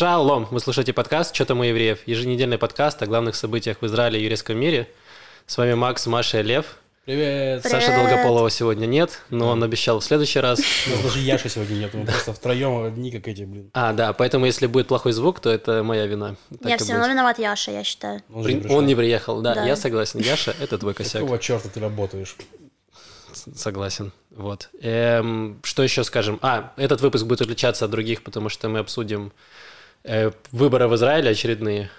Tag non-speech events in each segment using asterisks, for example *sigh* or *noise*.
Шалом! Вы слушаете подкаст «Что там у евреев?» Еженедельный подкаст о главных событиях в Израиле и еврейском мире. С вами Макс, Маша и Лев. Привет! Саша Привет. Долгополова сегодня нет, но он обещал в следующий раз. У нас даже Яши сегодня нет, мы просто втроем одни, как эти, блин. А, да, поэтому если будет плохой звук, то это моя вина. Я все равно виноват Яша, я считаю. Он, не приехал, да, Да. я согласен. Яша, это твой косяк. Какого черта ты работаешь? Согласен. Вот. Эм, что еще скажем? А, этот выпуск будет отличаться от других, потому что мы обсудим э, выборы в Израиле очередные.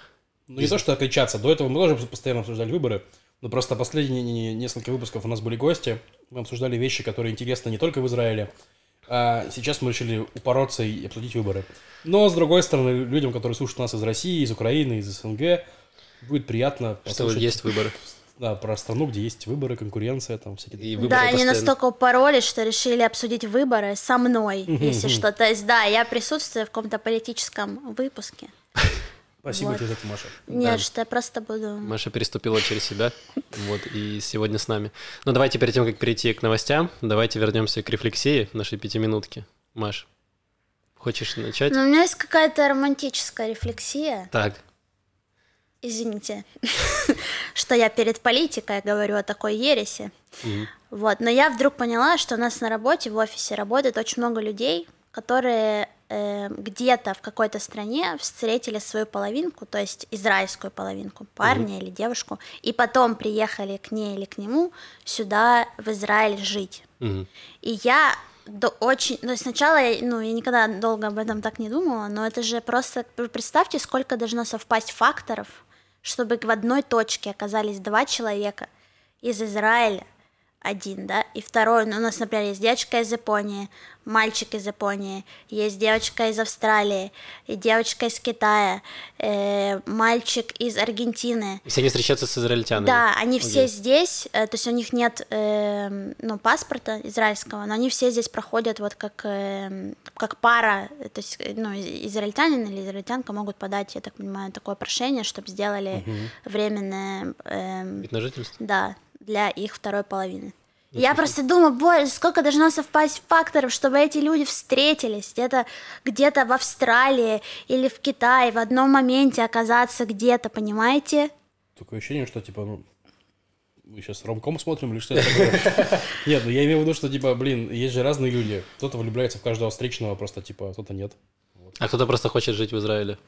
Ну не то, что отличаться. До этого мы тоже постоянно обсуждали выборы, но просто последние не- несколько выпусков у нас были гости. Мы обсуждали вещи, которые интересны не только в Израиле, а сейчас мы решили упороться и обсудить выборы. Но, с другой стороны, людям, которые слушают нас из России, из Украины, из СНГ, будет приятно Что послушать есть выборы. Да, про страну, где есть выборы, конкуренция, там всякие И выборы да, они постоянно. настолько упоролись, что решили обсудить выборы со мной, если что. То есть, да, я присутствую в каком-то политическом выпуске. Спасибо Вот. тебе за это, Маша. Нет, Да. что я просто буду... Маша переступила через себя, вот, и сегодня с нами. Но давайте перед тем, как перейти к новостям, давайте вернемся к рефлексии нашей пятиминутки. Маш, хочешь начать? Но у меня есть какая-то романтическая рефлексия. Так, Извините, *laughs* что я перед политикой говорю о такой ересе. Вот, но я вдруг поняла, что у нас на работе, в офисе работает очень много людей, которые э, где-то в какой-то стране встретили свою половинку, то есть израильскую половинку, парня или девушку, и потом приехали к ней или к нему сюда, в Израиль, жить. Мгм. И я до очень... Ну, сначала, я, ну, я никогда долго об этом так не думала, но это же просто... Представьте, сколько должно совпасть факторов, чтобы в одной точке оказались два человека из Израиля, один, да, и второй, ну, у нас, например, есть девочка из Японии, мальчик из Японии, есть девочка из Австралии, и девочка из Китая, э, мальчик из Аргентины, все они встречаются с израильтянами. да, они все Окей. здесь, э, то есть у них нет э, ну, паспорта израильского, но они все здесь проходят вот как, э, как пара, э, то есть э, ну, из- израильтянин или израильтянка могут подать, я так понимаю, такое прошение, чтобы сделали временное, эм, Вид на жительство? да, для их второй половины. Я просто думаю, боже, сколько должно совпасть факторов, чтобы эти люди встретились где-то где в Австралии или в Китае, в одном моменте оказаться где-то, понимаете? Такое ощущение, что, типа, ну, мы сейчас ромком смотрим или что это такое? *laughs* Нет, ну я имею в виду, что, типа, блин, есть же разные люди. Кто-то влюбляется в каждого встречного, просто, типа, а кто-то нет. А кто-то просто хочет жить в Израиле.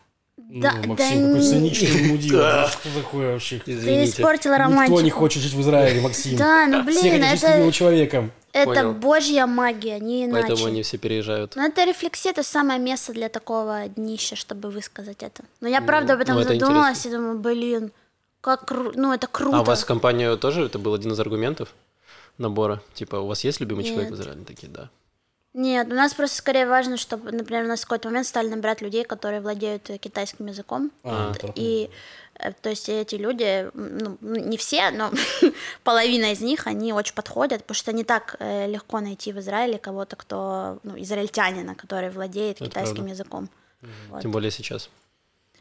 Да, ну, да Максим, такой не- циничный *laughs* мудила. Ну, Что такое вообще? Ты Извините. испортила Никто романтику. не хочет жить в Израиле, Максим. Да, ну Все блин, любимым это, человеком. это Понял. божья магия, не иначе. Поэтому они все переезжают. Но это рефлексия, это самое место для такого днища, чтобы высказать это. Но я правда об этом ну, это задумалась и думаю, блин, как кру... ну это круто. А у вас в компанию тоже это был один из аргументов набора? Типа, у вас есть любимый человек в Нет. Израиле? Такие, да. Нет, у нас просто скорее важно, чтобы, например, у нас в какой-то момент стали набирать людей, которые владеют э, китайским языком. А, Вот, и э, то есть эти люди, м, ну, не все, но *laughs* половина из них, они очень подходят, потому что не так э, легко найти в Израиле кого-то, кто, ну, израильтянина, который владеет Это китайским правда. языком. Вот. Тем более сейчас.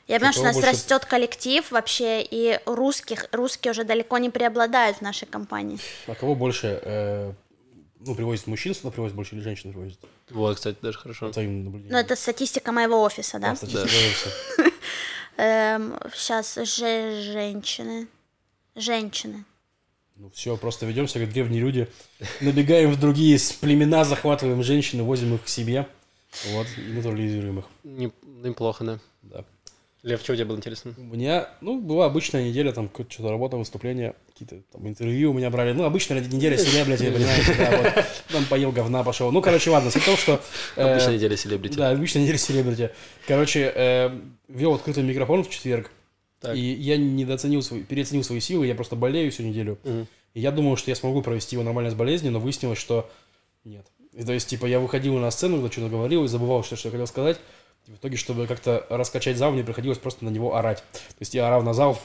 Я понимаю, что у нас больше- растет коллектив вообще, и русских, русские уже далеко не преобладают в нашей компании. А кого больше, э, ну, привозит мужчин сюда, привозит больше или женщин привозит? Вот, кстати, даже хорошо. Наблюдениям. Ну, это статистика моего офиса, да? Да, статистика говорится. сейчас *laughs* же женщины. Женщины. Ну все, просто ведемся как древние люди. Набегаем в другие племена, захватываем женщин, возим их к себе. Вот, и натурализируем их. Не- неплохо, да. Да. Лев, что у тебя было интересно? У меня, ну, была обычная неделя, там, что-то работа, выступления, какие-то там интервью у меня брали. Ну, обычная неделя *laughs* селебрити, понимаете, да, вот. Там поел говна, пошел. Ну, короче, ладно, суть в том, что... э, Обычная неделя селебрити. Да, обычная неделя селебрити. Короче, э, вел открытый микрофон в четверг. Так. И я недооценил свой, переоценил свои силы, я просто болею всю неделю. Мгм. И я думал, что я смогу провести его нормально с болезнью, но выяснилось, что нет. И то есть, типа, я выходил на сцену, когда что-то говорил и забывал, что, что я хотел сказать. И в итоге, чтобы как-то раскачать зал, мне приходилось просто на него орать. То есть я орал на зал,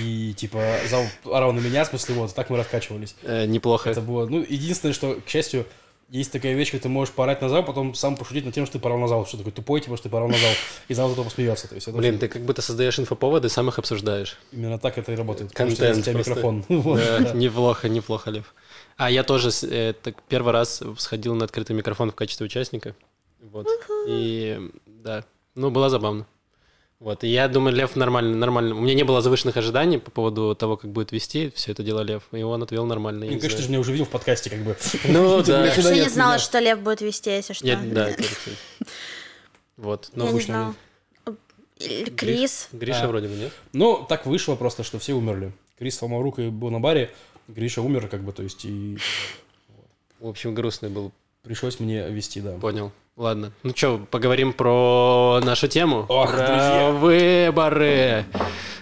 и, типа, зал орал на меня, в смысле, вот, так мы раскачивались. Э, неплохо. Это было, ну, единственное, что, к счастью, есть такая вещь, когда ты можешь поорать на зал, потом сам пошутить над тем, что ты порал на зал, что такой тупой, типа, что ты порал на зал, и зал зато посмеется. То есть это Блин, очень- ты как будто создаешь инфоповоды, сам их обсуждаешь. именно так это и работает. потому что Контент у тебя просто. микрофон. *laughs* Вот, Да, да. Неплохо, неплохо, Лев. А я тоже э, так первый раз сходил на открытый микрофон в качестве участника. Вот. И да, Ну, было забавно. Вот, и я думаю, Лев нормально, нормально. У меня не было завышенных ожиданий по поводу того, как будет вести все это дело Лев, и он отвел нормально. я Ну, не конечно, ты же меня уже видел в подкасте, как бы. *laughs* Ну, да. Я вообще не знала, что Лев будет вести, если что. Нет, да. *laughs* Вот. Я не обычно Крис. Гриша А. вроде бы, нет? Ну, так вышло просто, что все умерли. Крис сломал руку и был на баре, Гриша умер, как бы, то есть, и В общем, грустный был, пришлось мне вести, да. понял. Ладно. Ну что, поговорим про нашу тему? Ох, про друзья. выборы.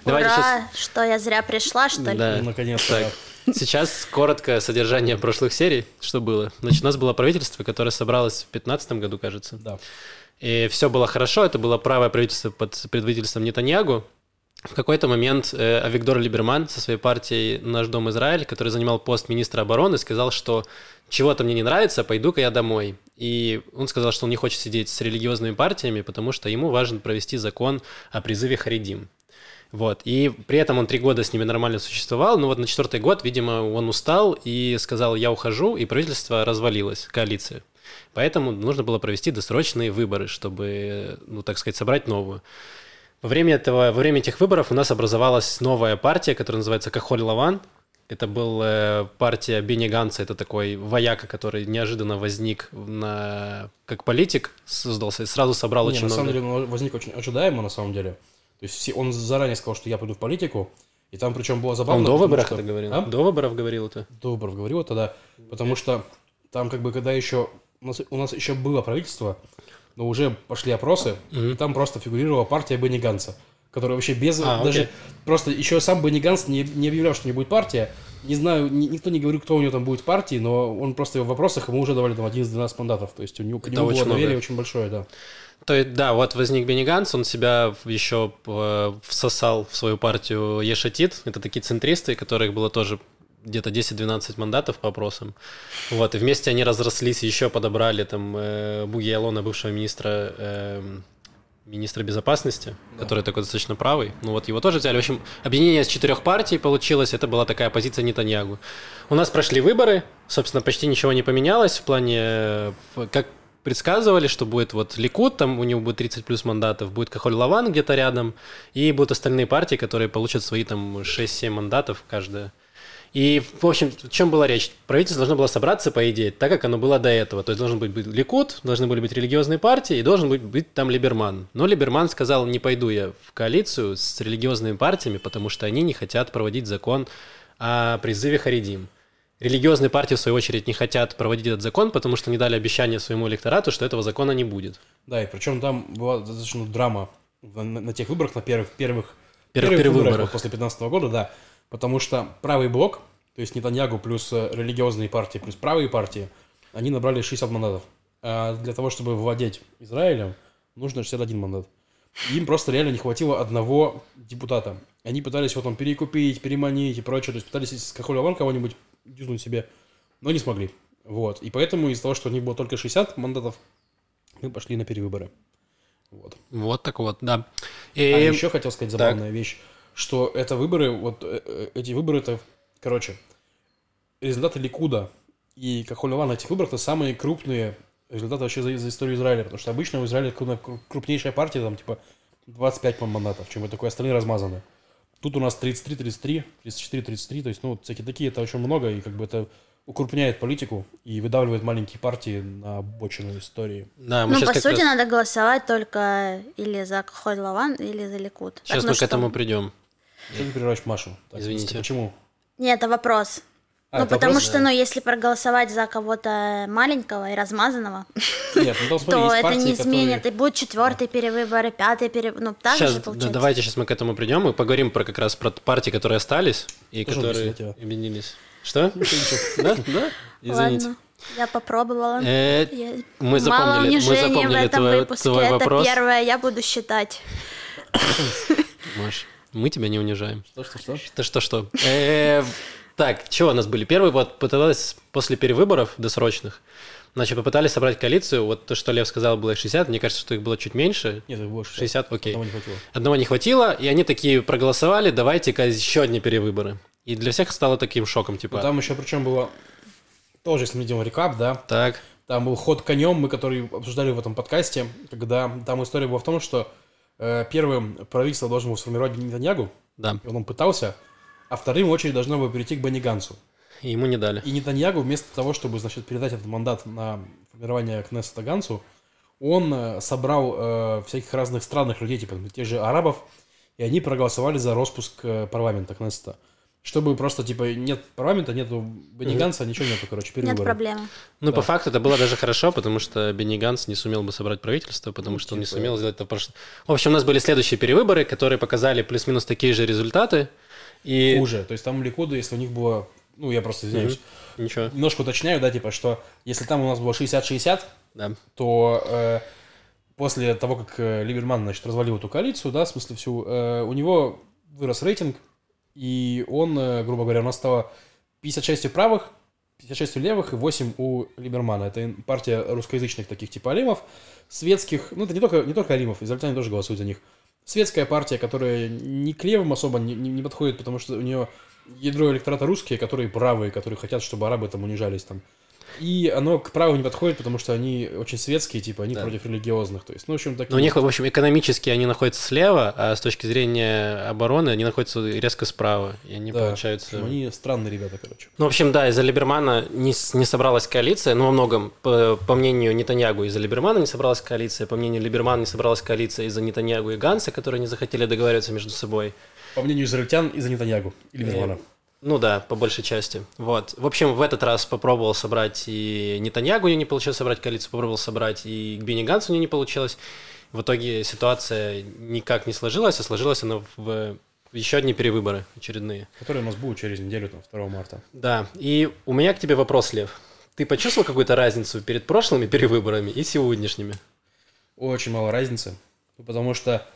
Давайте сейчас... Ура, что я зря пришла, что ли? Да. Ну, наконец-то. Так, сейчас коротко содержание прошлых серий, что было. Значит, у нас было правительство, которое собралось в 2015 году, кажется. Да. И все было хорошо, это было правое правительство под предводительством Нетаньягу. В какой-то момент э, Авигдор Либерман со своей партией «Наш дом Израиль», который занимал пост министра обороны, сказал, что чего-то мне не нравится, пойду-ка я домой. И он сказал, что он не хочет сидеть с религиозными партиями, потому что ему важно провести закон о призыве Харидим. Вот. И при этом он три года с ними нормально существовал, но вот на четвертый год, видимо, он устал и сказал, я ухожу, и правительство развалилось, коалиция. Поэтому нужно было провести досрочные выборы, чтобы, ну, так сказать, собрать новую. Во время, этого, во время этих выборов у нас образовалась новая партия, которая называется Кахоль Лаван. Это была партия Бенни Ганса, это такой вояка, который неожиданно возник на, как политик, создался и сразу собрал Не, очень на много. самом деле, он возник очень ожидаемо, на самом деле. То есть все- он заранее сказал, что я пойду в политику, и там причем было забавно. он до выборов что- это говорил? А? До выборов говорил это? До выборов говорил тогда, потому что там как бы когда еще... У нас, у нас еще было правительство, но уже пошли опросы, и там просто фигурировала партия Бенни Ганса, которая вообще без... А, даже окей. просто еще сам Бенни Ганс не, не объявлял, что не будет партия. Не знаю, ни- никто не говорил, кто у него там будет в партии, но он просто в вопросах ему уже давали там 11-12 мандатов. То есть у него, к Это нему было очень много. доверие очень большое, да. То есть, да, вот возник Бенни Ганс, он себя еще э, всосал в свою партию Ешатит. Это такие центристы, которых было тоже где-то 10-12 мандатов по опросам. Вот, и вместе они разрослись, еще подобрали там э, Буги Алона, бывшего министра эм, министра безопасности, который такой достаточно правый. Ну вот его тоже взяли. В общем, объединение из четырех партий получилось. Это была такая позиция Нетаньягу. У нас прошли выборы. Собственно, почти ничего не поменялось в плане, э, как предсказывали, что будет вот Ликут, там у него будет 30 плюс мандатов, будет Кахоль Лаван где-то рядом, и будут остальные партии, которые получат свои там 6-7 мандатов каждая. И, в общем, в чем была речь? Правительство должно было собраться, по идее, так, как оно было до этого. То есть должен быть, быть Ликут, должны были быть религиозные партии, и должен быть, быть там Либерман. Но Либерман сказал, не пойду я в коалицию с религиозными партиями, потому что они не хотят проводить закон о призыве Харидим. Религиозные партии, в свою очередь, не хотят проводить этот закон, потому что не дали обещание своему электорату, что этого закона не будет. Да, и причем там была достаточно драма на, на- тех выборах, на первых, первых, Первых перевыборах. вот после 15 года, да. Потому что правый блок, то есть Нетаньягу плюс э, религиозные партии, плюс правые партии, они набрали 60 мандатов. А для того, чтобы владеть Израилем, нужно 61 мандат. Им просто реально не хватило одного депутата. Они пытались его там перекупить, переманить и прочее. То есть пытались из Кахоля кого-нибудь дюзнуть себе, но не смогли. Вот. И поэтому из-за того, что у них было только 60 мандатов, мы пошли на перевыборы. Вот. Вот так вот, да. А И... еще хотел сказать забавная вещь, что это выборы, вот э, э, эти выборы, это, короче, результаты Ликуда и Кахолева на этих выборах это самые крупные результаты вообще за, за историю Израиля, потому что обычно в Израиле крупная- кру- крупнейшая партия, там, типа, 25 мандатов, чем такое, остальные размазаны. Тут у нас 33, 33, 34, 33, то есть, ну, вот всякие такие, это очень много, и как бы это укрупняет политику и выдавливает маленькие партии на обочину истории. Да, мы Ну, сейчас по сути, раз- надо голосовать только или за Кахоль Лаван, или за Ликут. Так, Сейчас ну мы к что? этому придем. Что ты перерываешь Машу? Так, Извините. Почему? Нет, это вопрос. А, ну, это потому вопрос? что, ну, если проголосовать за кого-то маленького и размазанного, Нет, ну *laughs* смотри, то это партии, не изменит. которые- И будет четвертый перевыбор, и пятый перевыбор. Ну, так Сейчас, же да, получается. давайте сейчас мы к этому придем и поговорим про как раз про партии, которые остались и Тоже которые объединились. Что? Да? Да? Извините. Я попробовала. Э, Я- Мы Мало запомнили, мы унижения в запомнили этом твой, выпуске. твой это вопрос. первое, я буду считать. Маш, мы тебя не унижаем. Что, что, что? Что, что, что? Э, Так, чего у нас были? Первый вот пыталась после перевыборов досрочных, значит, попытались собрать коалицию. Вот то, что Лев сказал, было 60. Мне кажется, что их было чуть меньше. Нет, их больше. 60, окей. Одного не хватило. Одного не хватило, и они такие проголосовали, давайте-ка еще одни перевыборы. И для всех стало таким шоком, типа, Ну, там еще причем было... Тоже, если мы идем рекап, да, так, Там был ход конем, мы который обсуждали в этом подкасте, когда там история была в том, что первым правительство должно было сформировать Нетаньягу, Да. и он пытался, а вторым очередь должно было перейти к Бенни Гансу. И ему не дали. И Нетаньягу вместо того, чтобы, значит, передать этот мандат на формирование Кнессета Гансу, он э, собрал э, всяких разных странных людей, типа тех же арабов, и они проголосовали за распуск э, парламента Кнессета. Чтобы просто, типа, нет парламента, нету Бенни Мгм. Ганса, ничего нету, короче, Нет перевыборы. проблемы. Ну, Да. по факту это было даже хорошо, потому что Бенни Ганс не сумел бы собрать правительство, потому Ну, что он не типа. сумел сделать это в прошлом. В общем, у нас были следующие перевыборы, которые показали плюс-минус такие же результаты. И Хуже. То есть там у Ликуда, если у них было... Ну, я просто извиняюсь. ничего, Немножко уточняю, да, типа, что если там у нас было 60-60, да. то э, после того, как э, Либерман, значит, развалил эту коалицию, да, в смысле всю, э, у него вырос рейтинг, и он, э, грубо говоря, у нас стало 56 у правых, 56 у левых и 8 у Либермана. Это партия русскоязычных таких типа алимов, светских, ну это не только, не только алимов, израильтяне тоже голосуют за них. Светская партия, которая ни к левым особо не, не- не подходит, потому что у нее ядро электората русские, которые правые, которые хотят, чтобы арабы там унижались там. И оно к праву не подходит, потому что они очень светские, типа, они Да. против религиозных. То есть, ну, в общем, такие... Но у них, в общем, экономически они находятся слева, а с точки зрения обороны они находятся резко справа. И они, Да, получаются... общем, они странные ребята, короче. Ну, в общем, да, из-за Либермана не, не собралась коалиция, но во многом, по, по мнению Нетаньягу, из-за Либермана не собралась коалиция, по мнению Либермана не собралась коалиция из-за Нетаньягу и Ганса, которые не захотели договариваться между собой. По мнению израильтян, из-за Нетаньягу и Либермана. Ну да, по большей части. Вот. В общем, в этот раз попробовал собрать и Нетаньягу, у него не получилось собрать коалицию, попробовал собрать и к Бенни Гансу у него не получилось. В итоге ситуация никак не сложилась, а сложилась она в еще одни перевыборы очередные. Которые у нас будут через неделю, там, 2 марта. Да, и у меня к тебе вопрос, Лев. Ты почувствовал какую-то разницу перед прошлыми перевыборами и сегодняшними? Очень мало разницы. Потому что,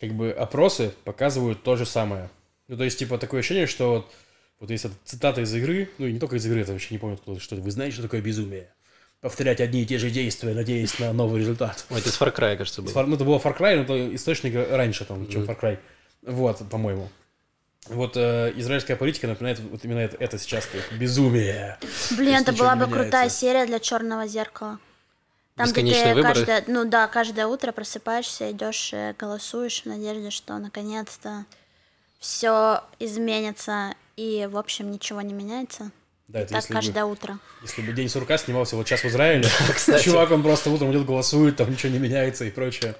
как бы, опросы показывают то же самое. Ну, то есть, типа, такое ощущение, что вот, вот есть эта цитата из игры, ну, и не только из игры, это вообще не помню, откуда, что вы знаете, что такое безумие? Повторять одни и те же действия, надеясь на новый результат. Ой, это из Far Cry, кажется, был. Фар- Ну, это было Far Cry, но это источник раньше, там, чем Far Cry. Вот, по-моему. Вот э, израильская политика напоминает вот именно это, это сейчас, есть безумие. Блин, есть это была бы меняется. крутая серия для черного зеркала. Там, где Бесконечные ты выборы? каждое, ну да, каждое утро просыпаешься, идешь, э, голосуешь в надежде, что наконец-то все изменится и, в общем, ничего не меняется. Да, это так если бы, каждое утро. если бы День сурка снимался вот сейчас в Израиле, *laughs* чувак, он просто утром идет, голосует, там ничего не меняется и прочее.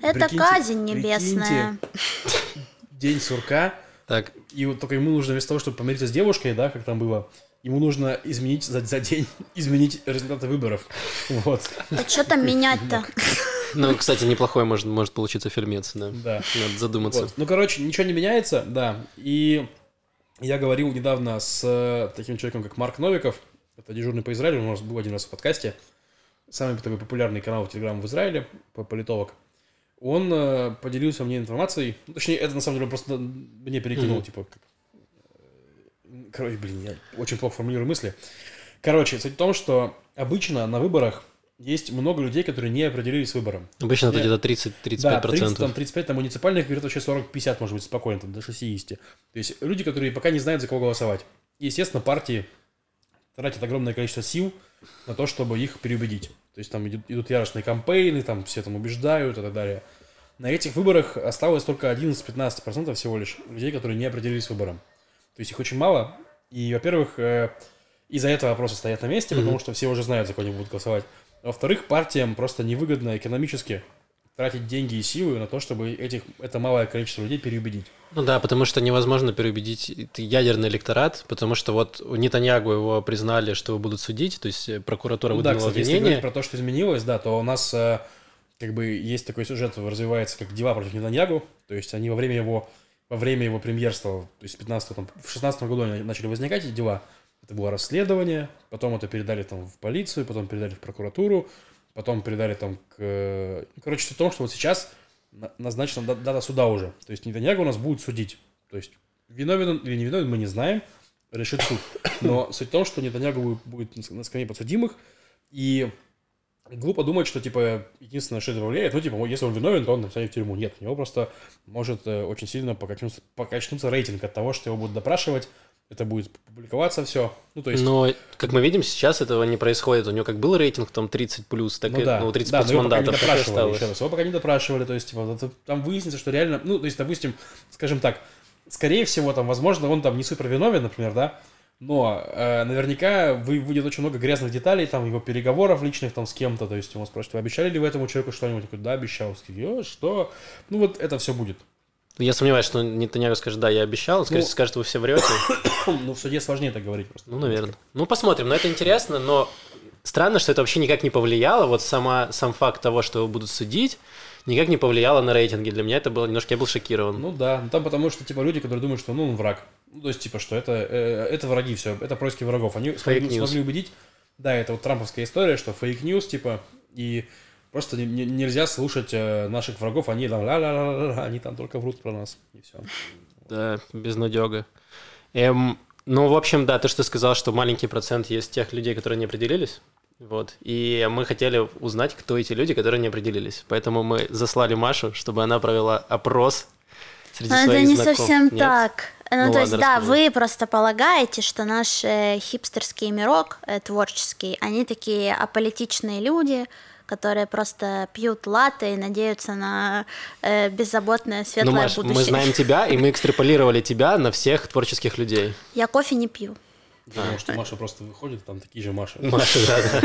Это Прикиньте- казнь небесная. прикиньте, День сурка, Так, и вот только ему нужно вместо того, чтобы помириться с девушкой, да, как там было, ему нужно изменить за, за день, *laughs* изменить результаты выборов. Вот, Да что там менять-то? ну, кстати, неплохой может, может получиться фильмец, да. да. Надо задуматься. Вот. Ну, короче, ничего не меняется, да. И я говорил недавно с э, таким человеком, как Марк Новиков. Это дежурный по Израилю, он у нас был один раз в подкасте. Самый такой популярный канал в Телеграм в Израиле, по- политолог. Он э, поделился мне информацией. Ну, точнее, это на самом деле просто мне перекинул, Мгм. типа, как... э, Короче, блин, я очень плохо формулирую мысли. Короче, суть в том, что обычно на выборах есть много людей, которые не определились с выбором. Обычно это где-то 30-35%. Да, 30, там, 35, там муниципальных берет вообще 40-50, может быть, спокойно, там, до 60. То есть люди, которые пока не знают, за кого голосовать. И, естественно, партии тратят огромное количество сил на то, чтобы их переубедить. То есть там идут, идут яростные кампейны, там все там убеждают и так далее. На этих выборах осталось только 11-15% всего лишь людей, которые не определились с выбором. То есть их очень мало. И, во-первых, э, из-за этого вопросы стоят на месте, Мгм. потому что все уже знают, за кого они будут голосовать. Во-вторых, партиям просто невыгодно экономически тратить деньги и силы на то, чтобы этих, это малое количество людей переубедить. Ну да, потому что невозможно переубедить ядерный электорат, потому что вот у Нетаньягу его признали, что его будут судить, то есть э, прокуратура Ну да, выдвинула кстати, если обвинение. говорить про то, что изменилось, да, то у нас э, как бы есть такой сюжет, развивается как дела против Нетаньягу, то есть они во время его во время его премьерства, то есть 15 там, в 16 году они начали возникать эти дела. Это было расследование, потом это передали там в полицию, потом передали в прокуратуру, потом передали там к... ну, Короче, суть в том, что вот сейчас на- назначена да- дата суда уже. То есть Нетаньягу нас будут судить. То есть виновен он или не виновен, мы не знаем, решит суд. Но суть в том, что Нетаньягу будет- на ск- на скамье подсудимых, и глупо думать, что, типа, единственное, что это повлияет, ну, типа, если он виновен, то он сядет в тюрьму. Нет, у него просто может э, очень сильно покачнуться, покачнуться рейтинг от того, что его будут допрашивать это будет публиковаться все. Ну, то есть... Но, как мы видим, сейчас этого не происходит. У него как был рейтинг там 30 плюс, так ну, и да. ну, 30 да, плюс мандатов. Так осталось. еще раз. Его пока не допрашивали, то есть, типа, там выяснится, что реально, ну, то есть, допустим, скажем так, скорее всего, там, возможно, он там не супер виновен, например, да, но э, наверняка вы, выйдет очень много грязных деталей, там, его переговоров личных там с кем-то, то есть, ему спросят, вы обещали ли вы этому человеку что-нибудь? Такой, да, обещал. Такие, «О, что? Ну, вот это все будет. Я сомневаюсь, что Нетаньяху скажет, да, я обещал. Скажет, Ну- скажет, вы все врете. *coughs* ну, в суде сложнее так говорить просто. Ну, наверное. Ну, посмотрим. Но это интересно, но странно, что это вообще никак не повлияло. Вот сама, сам факт того, что его будут судить, никак не повлияло на рейтинги. Для меня это было немножко... Я был шокирован. Ну да, ну там потому что, типа, люди, которые думают, что, ну, он враг. Ну, то есть, типа, что это, э, это враги все, это происки врагов. Они смогли, смогли убедить, да, это вот трамповская история, что fake news, типа, и просто не- не- нельзя слушать э, наших врагов, они там ла-ла-ла-ла, они там только врут про нас, и все. Да, безнадега. Эм, ну, в общем, да, то, что ты сказал, что маленький процент есть тех людей, которые не определились. Вот. И мы хотели узнать, кто эти люди, которые не определились. Поэтому мы заслали Машу, чтобы она провела опрос среди Но это своих не знаком- совсем Нет? так. Ну, Ну то есть, да, расскажи. вы просто полагаете, что наш э, хипстерский мирок э, творческий, они такие аполитичные люди, которые просто пьют латте и надеются на э, беззаботное Ну, светлое Маш, будущее. мы знаем тебя, и мы экстраполировали тебя на всех творческих людей. Я кофе не пью. Потому что Маша просто выходит, там такие же Маши. Маша, да,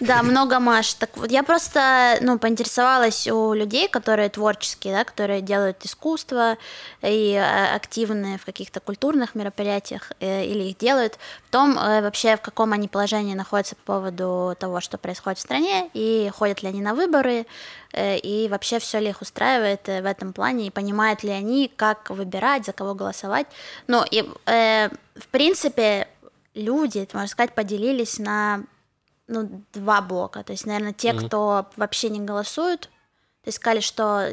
да. Много Маш. Так вот, я просто, ну, поинтересовалась у людей, которые творческие, да, которые делают искусство и э, активны в каких-то культурных мероприятиях э, или их делают, в том э, вообще, в каком они положении находятся по поводу того, что происходит в стране, и ходят ли они на выборы, и вообще все ли их устраивает в этом плане, и понимают ли они, как выбирать, за кого голосовать. Ну, и, э, в принципе, люди, можно сказать, поделились на ну, два блока. То есть, наверное, те, кто вообще не голосуют, то есть сказали, что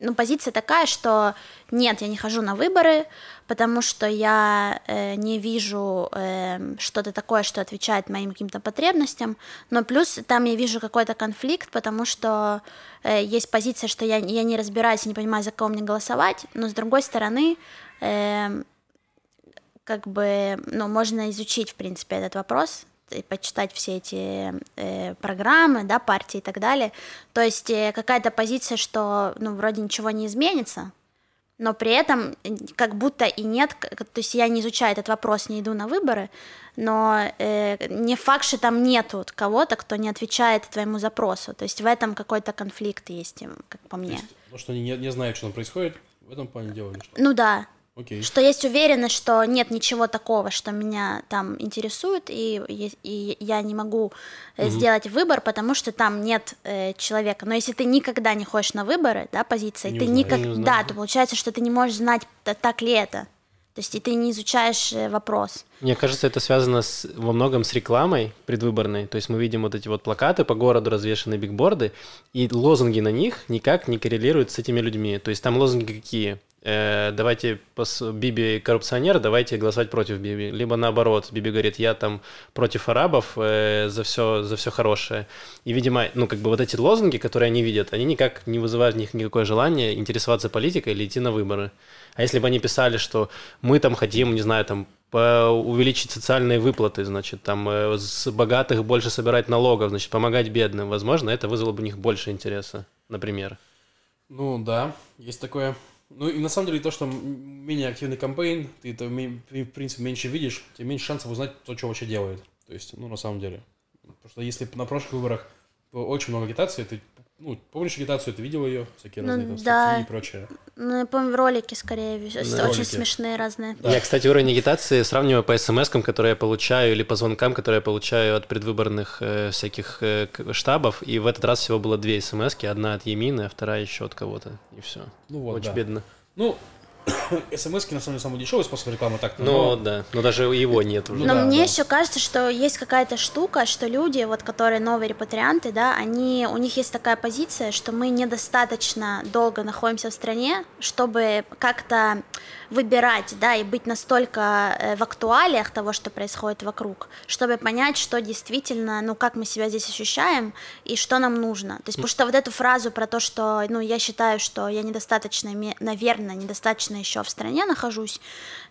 ну, позиция такая, что нет, я не хожу на выборы, потому что я э, не вижу э, что-то такое, что отвечает моим каким-то потребностям, но плюс там я вижу какой-то конфликт, потому что э, есть позиция, что я, я не разбираюсь и не понимаю, за кого мне голосовать, но с другой стороны, эм, как бы, ну, можно изучить, в принципе, этот вопрос, и почитать все эти э, программы, да, партии и так далее. То есть э, какая-то позиция, что, ну, вроде ничего не изменится, но при этом э, как будто и нет, то есть я не изучаю этот вопрос, не иду на выборы, но э, не факт, что там нету кого-то, кто не отвечает твоему запросу. То есть в этом какой-то конфликт есть, как по То мне. есть, ну, что они не, не знают, что там происходит, в этом плане дела или что? Ну да, Окей. что есть уверенность, что нет ничего такого, что меня там интересует, и, е- и я не могу э, сделать выбор, потому что там нет э, человека. Но если ты никогда не ходишь на выборы, да, позиции, Не ты никак, Не то получается, что ты не можешь знать, та- так ли это. То есть и ты не изучаешь э, вопрос. Мне кажется, это связано с, во многом с рекламой предвыборной. То есть мы видим вот эти вот плакаты по городу, развешенные бигборды, и лозунги на них никак не коррелируют с этими людьми. То есть там лозунги какие? Э, давайте пос- Биби коррупционер, давайте голосовать против Биби. Либо наоборот, Биби говорит, я там против арабов э, за все за все хорошее. И, видимо, ну как бы вот эти лозунги, которые они видят, они никак не вызывают в них никакое желание интересоваться политикой или идти на выборы. А если бы они писали, что мы там хотим, не знаю, там увеличить социальные выплаты, значит, там э, с богатых больше собирать налогов, значит, помогать бедным, возможно, это вызвало бы у них больше интереса, например. Ну да, есть такое. Ну и на самом деле то, что менее активный кампейн, ты это в принципе меньше видишь, тем меньше шансов узнать то, что вообще делает. То есть, ну на самом деле. Потому что если на прошлых выборах очень много агитации, ты ну, помнишь агитацию, ты видел ее, всякие Ну, разные там да. статьи и прочее. Ну, я помню, ролики скорее, вис- очень ролики. смешные разные. Да. Я, кстати, уровень агитации сравниваю по смс которые я получаю, или по звонкам, которые я получаю от предвыборных э, всяких э, штабов, и в этот раз всего было две смс одна от Емины, а вторая еще от кого-то, и все. Ну вот, Очень да. бедно. Ну, *coughs* смс на самом деле самый дешевый способ рекламы так-то. Ну, но- да, но даже его нет уже. Но да, мне да. еще кажется, что есть какая-то штука, что люди, вот которые новые репатрианты, да, они, у них есть такая позиция, что мы недостаточно долго находимся в стране, чтобы как-то выбирать, да, и быть настолько э, в актуалиях того, что происходит вокруг, чтобы понять, что действительно, ну, как мы себя здесь ощущаем и что нам нужно. То есть, потому что вот эту фразу про то, что, ну, я считаю, что я недостаточно, наверное, недостаточно недостаточно еще в стране нахожусь,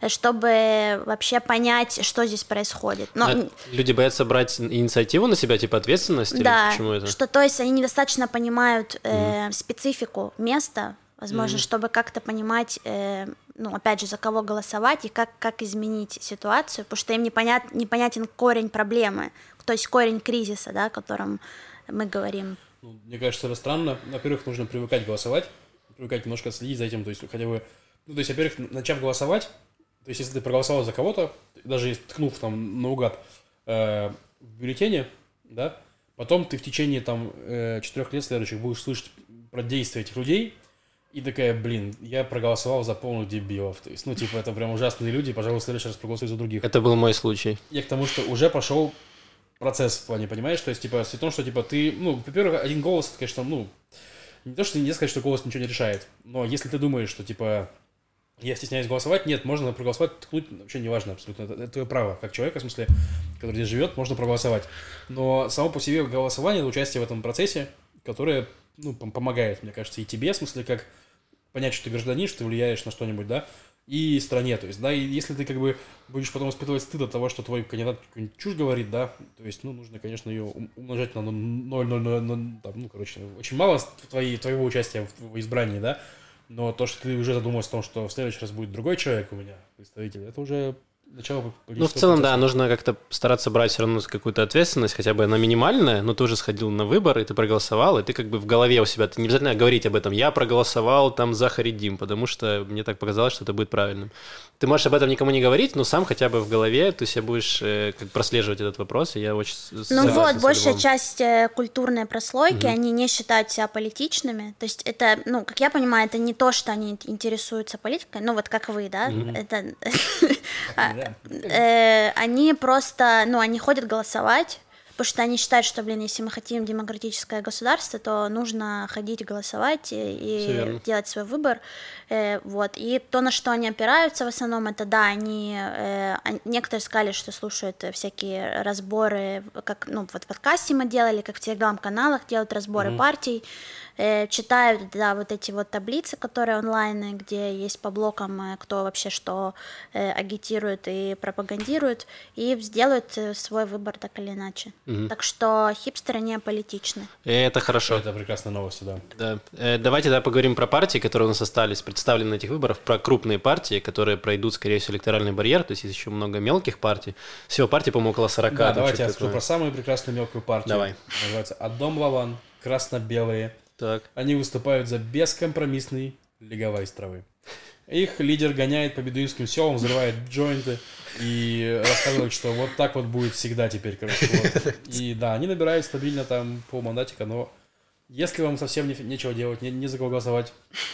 э, чтобы вообще понять, что здесь происходит. Но... А люди боятся брать инициативу на себя, типа ответственность? Да, или почему это? что то есть они недостаточно понимают э, mm. специфику места, возможно, mm. чтобы как-то понимать, э, ну, опять же, за кого голосовать и как, как изменить ситуацию, потому что им непонят, непонятен корень проблемы, то есть корень кризиса, да, о котором мы говорим. Ну, мне кажется, это странно. Во-первых, нужно привыкать голосовать, привыкать немножко следить за этим, то есть хотя бы, ну, то есть, во-первых, начав голосовать, то есть, если ты проголосовал за кого-то, даже ткнув там наугад э, в бюллетене, да, потом ты в течение там э, четырех лет следующих будешь слышать про действия этих людей, и такая, блин, я проголосовал за полных дебилов. То есть, ну, типа, это прям ужасные люди, пожалуйста, в следующий раз проголосуй за других. Это был мой случай. Я к тому, что уже пошел процесс в плане, понимаешь? То есть, типа, в том, что, типа, ты, ну, во-первых, один голос, это, конечно, ну, не то, что не сказать, что голос ничего не решает, но если ты думаешь, что, типа, я стесняюсь голосовать, нет, можно проголосовать, ткнуть, вообще не важно абсолютно, это, это твое право, как человека, в смысле, который здесь живет, можно проголосовать. Но само по себе голосование, это участие в этом процессе, которое, ну, помогает, мне кажется, и тебе, в смысле, как понять, что ты гражданин, что ты влияешь на что-нибудь, да, и стране. То есть, да, и если ты как бы будешь потом испытывать стыд от того, что твой кандидат какую-нибудь чушь говорит, да, то есть, ну, нужно, конечно, ее умножать на 0,000, там, ну, короче, очень мало твоего участия в, в избрании, да, но то, что ты уже задумался о том, что в следующий раз будет другой человек у меня, представитель, это уже начало Ну, в целом, процесса. да, нужно как-то стараться брать все равно какую-то ответственность, хотя бы она минимальная, но ты уже сходил на выбор, и ты проголосовал, и ты как бы в голове у себя, ты не обязательно говорить об этом, я проголосовал там за Харидим, потому что мне так показалось, что это будет правильным. Ты можешь об этом никому не говорить, но сам хотя бы в голове ты себе будешь э, как прослеживать этот вопрос, и я очень Ну вот, большая часть э, культурной прослойки, угу. они не считают себя политичными, то есть это, ну, как я понимаю, это не то, что они интересуются политикой, ну вот как вы, да, угу. это *laughs* э, они просто, ну, они ходят голосовать, потому что они считают, что, блин, если мы хотим демократическое государство, то нужно ходить голосовать и, и делать свой выбор, э, вот. И то, на что они опираются в основном, это, да, они, э, некоторые сказали, что слушают всякие разборы, как, ну, вот в подкасте мы делали, как в телеграм-каналах делают разборы mm-hmm. партий, э, читают, да, вот эти вот таблицы, которые онлайн, где есть по блокам, э, кто вообще что э, агитирует и пропагандирует, и сделают э, свой выбор так или иначе. Угу. Так что хипстеры не политичны. Это хорошо. Это прекрасная новость, да. да. Э, давайте да, поговорим про партии, которые у нас остались, представлены на этих выборах, про крупные партии, которые пройдут, скорее всего, электоральный барьер, то есть есть еще много мелких партий. Всего партий, по-моему, около 40. Да, давайте я скажу про самую прекрасную мелкую партию. Давай. Называется «Адом Лаван», красно-белые, так. Они выступают за бескомпромиссный леговайз травы. Их лидер гоняет по бедуинским селам, взрывает джойнты и рассказывает, что вот так вот будет всегда теперь, короче. Вот. *laughs* И да, они набирают стабильно там по мандатика, но если вам совсем не, нечего делать, не, не за кого голосовать,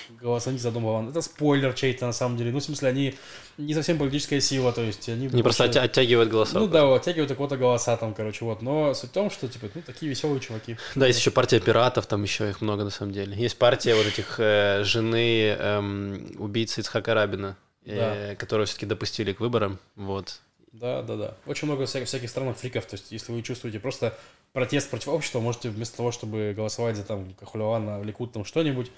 голосуйте за Дом Вован. Это спойлер чей-то на самом деле. Ну, в смысле, они не совсем политическая сила, то есть они... Не просто оттягивают голоса. Ну да, оттягивают у кого-то голоса там, короче, вот. Но суть в том, что, типа, ну, такие веселые чуваки. Да, есть еще партия пиратов, там еще их много на самом деле. Есть партия вот этих э, жены э, убийцы Ицхака Рабина, э, да. которую все-таки допустили к выборам, вот. Да, да, да. Очень много всяких, всяких странных фриков. То есть, если вы чувствуете просто протест против общества, можете вместо того, чтобы голосовать за там Кахулевана, Ликут, там что-нибудь,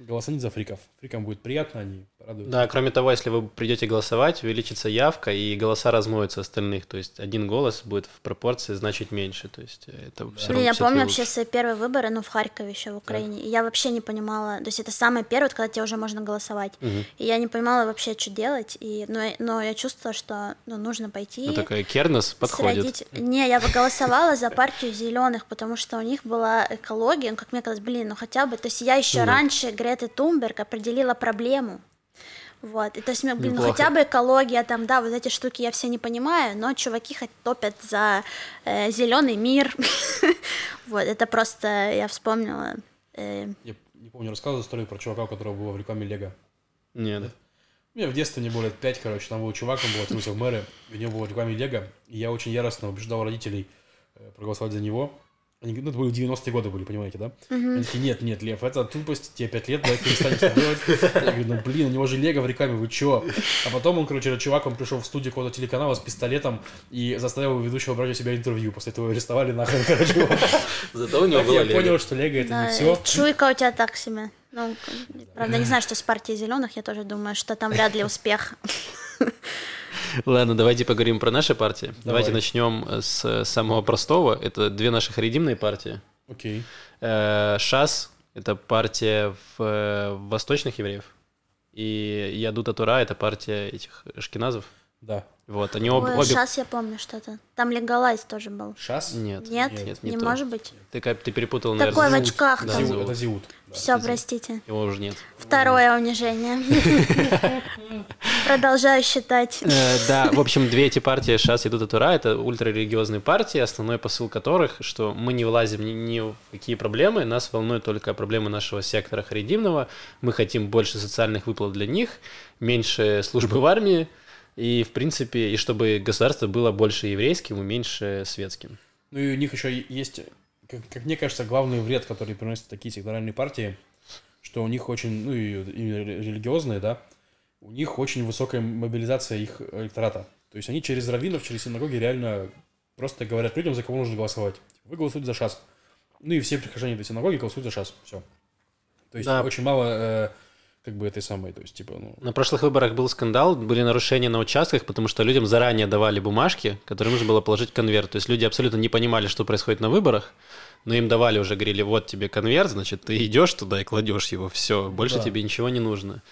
голосовать за фриков. Фрикам будет приятно, они порадуются. Да, кроме того, если вы придете голосовать, увеличится явка, и голоса размоются остальных. То есть один голос будет в пропорции значить меньше. То есть это да. все Блин, я помню вообще свои первые выборы, ну, в Харькове еще, в Украине. Да. И я вообще не понимала, то есть это самое первое, когда тебе уже можно голосовать. Угу. И я не понимала вообще, что делать. И, но, но я чувствовала, что ну, нужно пойти. Ну, такая Кернес подходит. Не, я голосовала за партию зеленых, потому что у них была экология. Ну, как мне казалось, блин, ну хотя бы. То есть я еще раньше Греты Тумберг определила проблему. Вот, и то есть, блин, ну хотя бы экология, там, да, вот эти штуки я все не понимаю, но чуваки хоть топят за э, зеленый мир. *laughs* вот, это просто, я вспомнила. Э... Я не помню, рассказывал историю про чувака, у которого было в рекламе Лего. Нет. Нет? Мне в детстве не было лет пять, короче, там был чувак, он был в мэры, у него было в рекламе Лего, и я очень яростно убеждал родителей э, проголосовать за него, они говорят, ну, это были 90-е годы были, понимаете, да? Uh-huh. Они такие, нет, нет, Лев, это тупость, тебе 5 лет, давай перестанешь это делать. Я говорю, ну, блин, у него же лего в рекламе, вы чё? А потом он, короче, этот чувак, он пришел в студию какого-то телеканала с пистолетом и заставил ведущего брать у себя интервью. После этого арестовали нахрен, короче. Зато у него было Я понял, что лего это не все. Чуйка у тебя так себе. Ну, правда, не знаю, что с партией зеленых, я тоже думаю, что там вряд ли успех. Ладно, давайте поговорим про наши партии. Давай. Давайте начнем с самого простого. Это две наших редимные партии. Окей. Э, ШАС — это партия в, э, восточных евреев. И Ядута Тура — это партия этих шкиназов. Да. Вот, они об- Ой, обе... сейчас я помню что-то. Там Легалайз тоже был. Шас? Нет, Нет, нет, не то. может быть. Ты, как- ты перепутал, Такой в наверное, очках Да, там. Зиут, Зиут. это Зиут. Все, простите. Его уже нет. Второе унижение. Продолжаю считать. Э, Да, в общем, две эти партии ШАС и Ядута Тура — это ультрарелигиозные партии, основной посыл которых, что мы не влазим ни, ни в какие проблемы, нас волнуют только проблемы нашего сектора харидимного, мы хотим больше социальных выплат для них, меньше службы в армии, и, в принципе, и чтобы государство было больше еврейским и меньше светским. Ну и у них еще есть, как, как мне кажется, главный вред, который приносят такие секторальные партии, что у них очень, ну и, и религиозные, да, у них очень высокая мобилизация их электората. То есть они через раввинов, через синагоги реально просто говорят людям, за кого нужно голосовать. Вы голосуете за ШАС. Ну и все прихожане этой синагоги голосуют за ШАС. Все. То есть Да. очень мало э, как бы этой самой, то есть типа, ну... На прошлых выборах был скандал, были нарушения на участках, потому что людям заранее давали бумажки, которые нужно было положить в конверт. То есть люди абсолютно не понимали, что происходит на выборах, но им давали уже, говорили, вот тебе конверт, значит, ты идешь туда и кладешь его, все, больше Да. тебе ничего не нужно.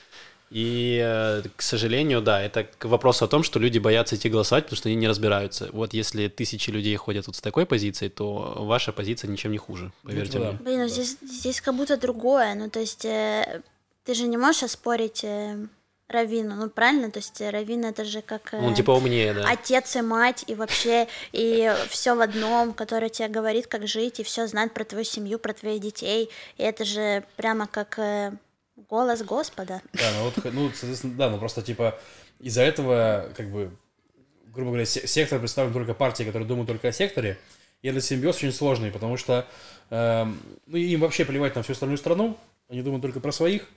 И, э, к сожалению, да, это к вопросу о том, что люди боятся идти голосовать, потому что они не разбираются. Вот если тысячи людей ходят вот с такой позицией, то ваша позиция ничем не хуже, поверьте да. мне. Блин, ну здесь, здесь как будто другое. Ну, то есть, э, ты же не можешь оспорить э, Равину, ну, правильно? То есть, э, Равин это же как... э, Он типа умнее, да. Отец и мать, и вообще, и все в одном, который тебе говорит, как жить, и все знает про твою семью, про твоих детей. И это же прямо как э, голос Господа. Да, ну вот, ну, соответственно, да, ну просто типа из-за этого, как бы, грубо говоря, се- сектор представлен только партии, которые думают только о секторе, и этот симбиоз очень сложный, потому что, эм, ну, им вообще плевать на всю остальную страну, они думают только про своих,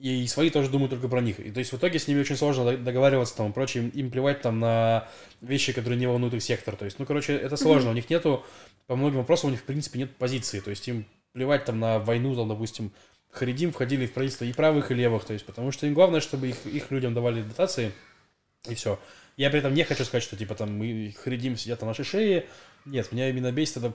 и свои тоже думают только про них. И то есть в итоге с ними очень сложно договариваться там и прочее, им, им плевать там на вещи, которые не волнуют их сектор. То есть, ну, короче, это сложно. У них нету, по многим вопросам у них, в принципе, нет позиции. То есть им плевать там на войну, там, допустим, Харидим входили в правительство и правых, и левых, то есть, потому что им главное, чтобы их, их людям давали дотации, и все. Я при этом не хочу сказать, что, типа, там, мы Харидим сидят на нашей шее. Нет, меня именно бесит эта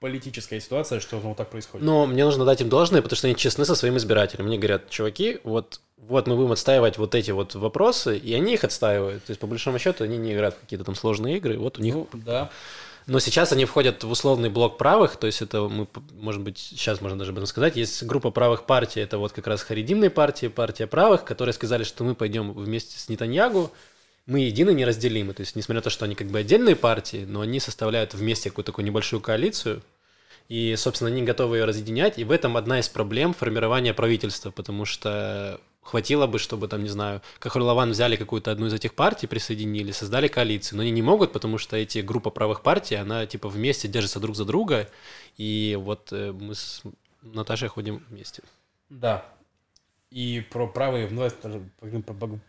политическая ситуация, что ну, вот так происходит. Но мне нужно дать им должное, потому что они честны со своим избирателем. Мне говорят, чуваки, вот, вот мы будем отстаивать вот эти вот вопросы, и они их отстаивают. То есть, по большому счету, они не играют в какие-то там сложные игры. Вот у них... Ну, да. Но сейчас они входят в условный блок правых, то есть это мы, может быть, сейчас можно даже об этом сказать. Есть группа правых партий, это вот как раз харидимные партии, партия правых, которые сказали, что мы пойдем вместе с Нетаньягу, мы едины, неразделимы. То есть, несмотря на то, что они как бы отдельные партии, но они составляют вместе какую-то такую небольшую коалицию, и, собственно, они готовы ее разъединять, и в этом одна из проблем формирования правительства, потому что хватило бы, чтобы там, не знаю, как Лаван взяли какую-то одну из этих партий, присоединили, создали коалицию, но они не могут, потому что эти группа правых партий, она типа вместе держится друг за друга, и вот э, мы с Наташей ходим вместе. Да. И про правые, ну,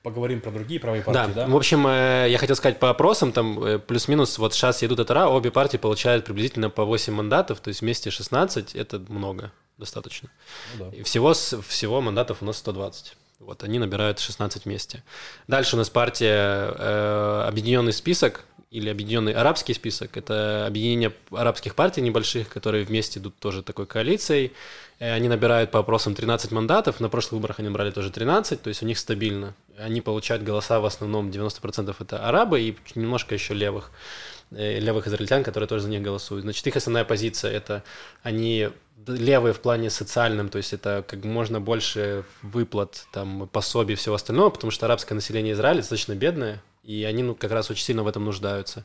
поговорим, про- другие правые партии, да? В общем, э, я хотел сказать по опросам, там э, плюс-минус, вот сейчас идут Татара, обе партии получают приблизительно по 8 мандатов, то есть вместе 16, это много, достаточно. Ну да. И всего, всего мандатов у нас 120. Вот, они набирают 16 вместе. Дальше у нас партия э, Объединенный список или Объединенный арабский список. Это объединение арабских партий небольших, которые вместе идут тоже такой коалицией. Э, Они набирают по опросам 13 мандатов. На прошлых выборах они набрали тоже 13, то есть у них стабильно. Они получают голоса в основном 90% это арабы и немножко еще левых э, левых израильтян, которые тоже за них голосуют. Значит, их основная позиция это они левые в плане социальном, то есть это как можно больше выплат, там, пособий и всего остального, потому что арабское население Израиля достаточно бедное, и они ну, как раз очень сильно в этом нуждаются.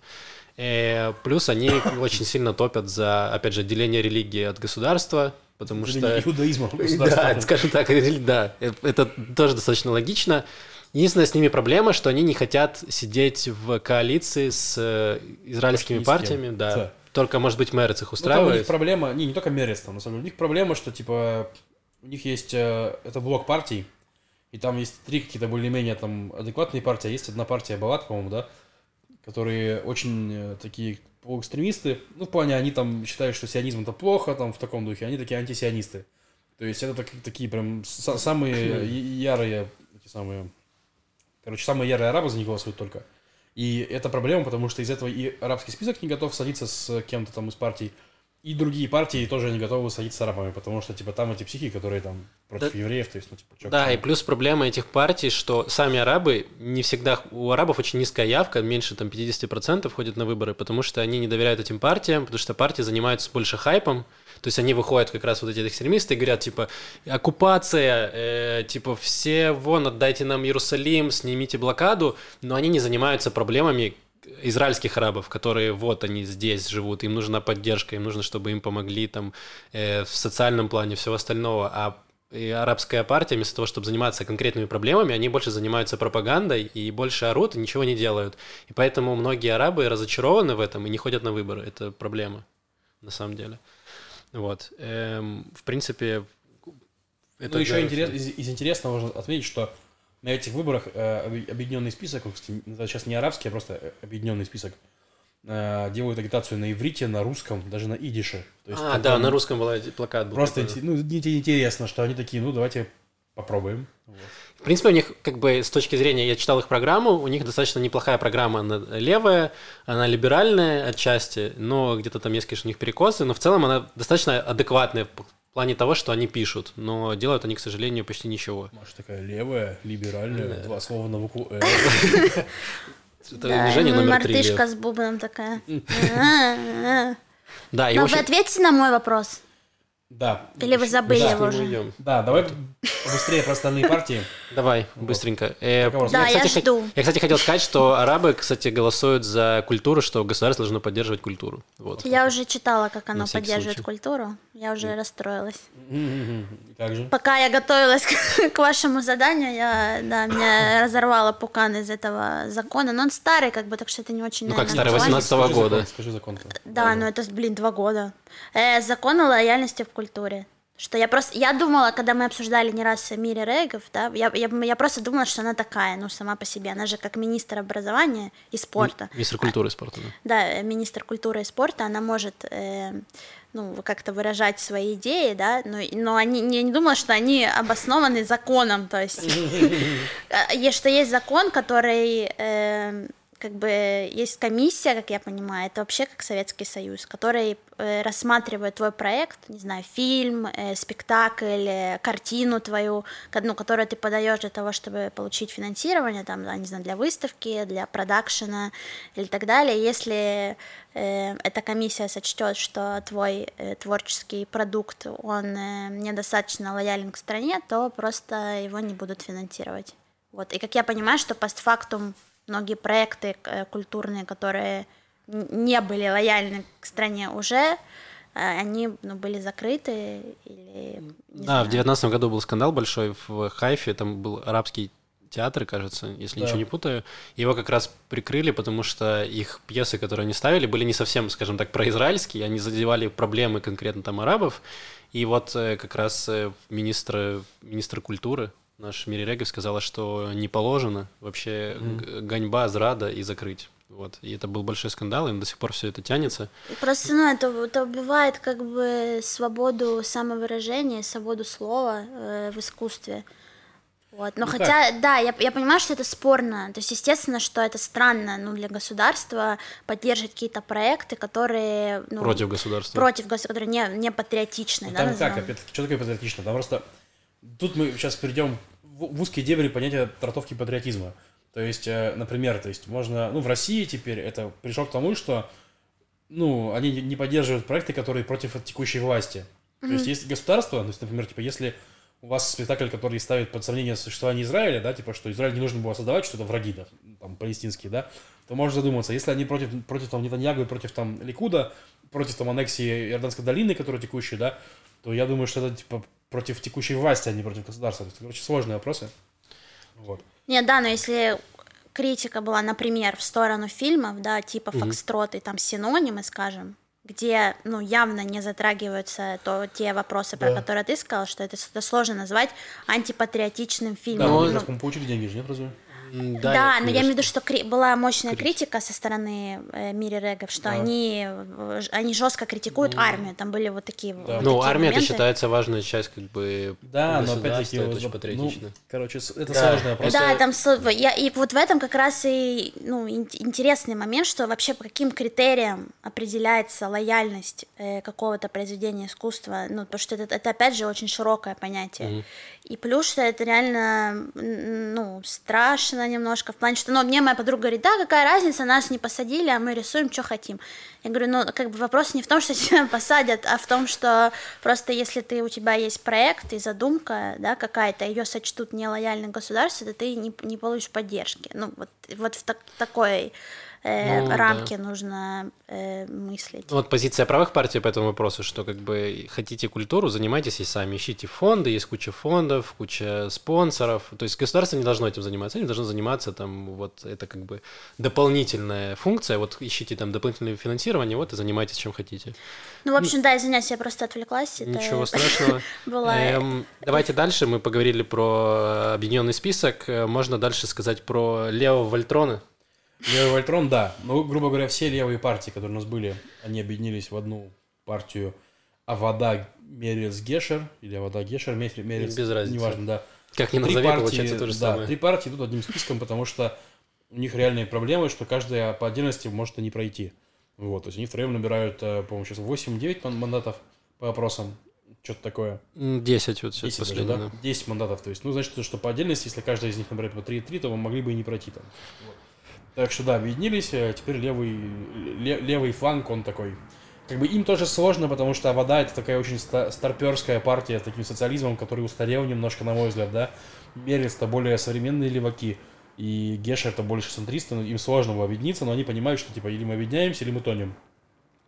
Э, плюс они очень сильно топят за, опять же, отделение религии от государства, потому что... Иудаизма. *laughs* Да, скажем так, да, э, это тоже достаточно логично. Единственная с ними проблема, что они не хотят сидеть в коалиции с э, израильскими партиями, да. Да. Только, может быть, Мерец их Ну, там у них устраивает. проблема, не, не только Мерец, там, на самом деле, у них проблема, что, типа, у них есть, э, это блок партий, и там есть три какие-то более-менее там адекватные партии, а есть одна партия Балат, по-моему, да, которые очень такие полуэкстремисты, ну, в плане, они там считают, что сионизм это плохо, там, в таком духе, они такие антисионисты. То есть это так- такие прям са- самые ярые, эти самые, короче, самые ярые арабы за них голосуют только. И это проблема, потому что из этого и арабский список не готов садиться с кем-то там из партий, и другие партии тоже не готовы садиться с арабами, потому что, типа, там эти психи, которые там против Да. евреев, то есть, ну, типа, чё, Да, и плюс проблема этих партий, что сами арабы не всегда... У арабов очень низкая явка, меньше там 50% ходят на выборы, потому что они не доверяют этим партиям, потому что партии занимаются больше хайпом, то есть они выходят как раз вот эти экстремисты и говорят, типа, оккупация, э, типа, все вон, отдайте нам Иерусалим, снимите блокаду, но они не занимаются проблемами израильских арабов, которые вот они здесь живут, им нужна поддержка, им нужно, чтобы им помогли там э, в социальном плане, всего остального, а и арабская партия, вместо того, чтобы заниматься конкретными проблемами, они больше занимаются пропагандой и больше орут и ничего не делают. И поэтому многие арабы разочарованы в этом и не ходят на выборы. Это проблема, на самом деле. Вот. Эм, в принципе, ну, еще да, интерес- из, из интересного можно отметить, что на этих выборах э, объ- объединенный список, сейчас не арабский, а просто э, объединенный список, э, делают агитацию на иврите, на русском, даже на идише. То есть А, да, на русском была плакат был. Просто ну, интересно, что они такие, ну, давайте попробуем. Вот. В принципе, у них, как бы, с точки зрения, я читал их программу, у них достаточно неплохая программа, она левая, она либеральная отчасти, но где-то там есть, конечно, у них перекосы, но в целом она достаточно адекватная в плане того, что они пишут, но делают они, к сожалению, почти ничего. Маша такая левая, либеральная, два слова на букву «э». *laughs* Это и номер три. мартышка с бубном такая. *laughs* Да, и Но вы ответьте на мой вопрос. Да. Или вы забыли Да. его уже? Да, давай быстрее про остальные партии. Давай, быстренько. Э, Да, я кстати, жду. Я, кстати, хотел сказать, что арабы, кстати, голосуют за культуру, что государство должно поддерживать культуру. Вот. Я уже читала, как оно поддерживает случай. культуру. Я уже расстроилась. Мгм. Как же? Пока я готовилась *laughs* к, вашему заданию, я, да, меня разорвала пукан из этого закона. Но он старый, как бы, так что это не очень, Ну, как старый, актуально. 18 Скажи года. закон, Скажи закон. Да, ну это, блин, два года. Э, закон о лояльности в культуре. Что я просто, я думала, когда мы обсуждали не раз Мири Рейгов, да, я, я, я просто думала, что она такая, ну, сама по себе. Она же как министр образования и спорта. Министр культуры и спорта. да. Да, э, министр культуры и спорта, она может, э, ну, как-то выражать свои идеи, да, но, но они, я не думала, что они обоснованы законом, то есть, *laughs* э, есть- что есть закон, который, э, как бы, есть комиссия, как я понимаю, это вообще как Советский Союз, который э, рассматривает твой проект, не знаю, фильм, э, спектакль, э, картину твою, ну, которую ты подаешь для того, чтобы получить финансирование, там, да, не знаю, для выставки, для продакшена или так далее. Если э, эта комиссия сочтет, что твой творческий продукт, он недостаточно лоялен к стране, то просто его не будут финансировать. Вот. И как я понимаю, что постфактум многие проекты э, культурные, которые не были лояльны к стране уже, э, они ну, были закрыты или... не Да, в знаю. девятнадцатом году был скандал большой в Хайфе, там был арабский театр, кажется, если Да. ничего не путаю. Его как раз прикрыли, потому что их пьесы, которые они ставили, были не совсем, скажем так, произраильские, они задевали проблемы конкретно там арабов. И вот э, как раз министр, министр культуры наш Мири Регов сказала, что не положено вообще г- гоньба, зрада и закрыть. Вот. И это был большой скандал, и до сих пор все это тянется. Просто, ну, это, это убивает как бы свободу самовыражения, свободу слова э, в искусстве. Вот. Но Ну хотя, да, я, я понимаю, что это спорно. То есть, естественно, что это странно ну, для государства поддерживать какие-то проекты, которые... Ну, Против государства. Против государства, которые не, не патриотичны. Ну, да, там назовем. как, опять-таки, что такое патриотично? Там просто... Тут мы сейчас перейдем в, узкие дебри понятия трактовки патриотизма. То есть, э, например, то есть можно... Ну, в России теперь это пришел к тому, что ну, они не поддерживают проекты, которые против текущей власти. То есть, есть государство, то есть, например, типа, если у вас спектакль, который ставит под сомнение существование Израиля, да, типа, что Израиль не нужно было создавать, что это враги, да, там, палестинские, да, то можно задуматься, если они против, против там, Нетаньягу и против там Ликуда, против там аннексии Иорданской долины, которая текущая, да, то я думаю, что это, типа, против текущей власти, а не против государства. То есть, короче, сложные вопросы. Вот. Нет, да, но если критика была, например, в сторону фильмов, да, типа «Фокстрот» и там синонимы, скажем, где, ну, явно не затрагиваются то, те вопросы, про Да. которые ты сказал, что это, это сложно назвать антипатриотичным Да, фильмом. но Ну, получили деньги же, нет, разве? Да, нет, но я имею в виду, что кри- была мощная Критика. со стороны э, Мири Регов, что Да. они, э, они жестко критикуют армию. Там были вот такие, вот Да. Ну, такие армия это моменты. считается важная часть, как бы, Да, но опять-таки... это вот, очень ну, патриотично. короче, с- это Да. сложно. Просто... Да, там я, и вот в этом как раз и ну, ин- интересный момент, что вообще по каким критериям определяется лояльность э, какого-то произведения искусства, ну, потому что это, это опять же очень широкое понятие. И плюс, что это реально, ну, страшно немножко, в плане, что, ну, мне моя подруга говорит, да, какая разница, нас не посадили, а мы рисуем, что хотим. Я говорю, ну, как бы вопрос не в том, что *laughs* тебя посадят, а в том, что просто если ты, у тебя есть проект и задумка, да, какая-то, ее сочтут нелояльным государству, то ты не, не получишь поддержки. Ну, вот, вот в так- такой э, Ну, да. рамке нужно э, мыслить. Ну, Вот позиция правых партий по этому вопросу, что как бы хотите культуру, занимайтесь и сами. Ищите фонды, есть куча фондов, куча спонсоров. То есть государство не должно этим заниматься, они должны заниматься там, вот это как бы дополнительная функция, вот ищите там дополнительное финансирование, вот и занимайтесь чем хотите. Ну, в общем, да, извиняюсь, я просто отвлеклась. Ничего страшного. *laughs* была- Эм, давайте дальше. Мы поговорили про объединенный список. Э, Можно дальше сказать про Лео Вольтрона. Левый Вольтрон, да. Ну, грубо говоря, все левые партии, которые у нас были, они объединились в одну партию Авада Мерец Гешер, или Авада Гешер, Мерец, Без разницы. неважно, да. Как ни Три назови, партии, получается то же да, самое. три партии идут одним списком, потому что у них реальные проблемы, что каждая по отдельности может и не пройти. Вот, то есть они втроем набирают, э, по-моему, сейчас 8-9 ман- мандатов по опросам, что-то такое. М, 10 вот сейчас 10 даже, последнее. да? да. 10 мандатов. То есть, ну, значит, что по отдельности, если каждый из них набирает по 3-3, то мы могли бы и не пройти там. Вот. Так что да, объединились, э, теперь левый, ле- левый фланг, он такой. Как бы им тоже сложно, потому что вода это такая очень ста- старперская партия с таким социализмом, который устарел немножко, на мой взгляд, да. Мерец это более современные леваки, и Гешер это больше центристы, но им сложно было объединиться, но они понимают, что типа или мы объединяемся, или мы тонем.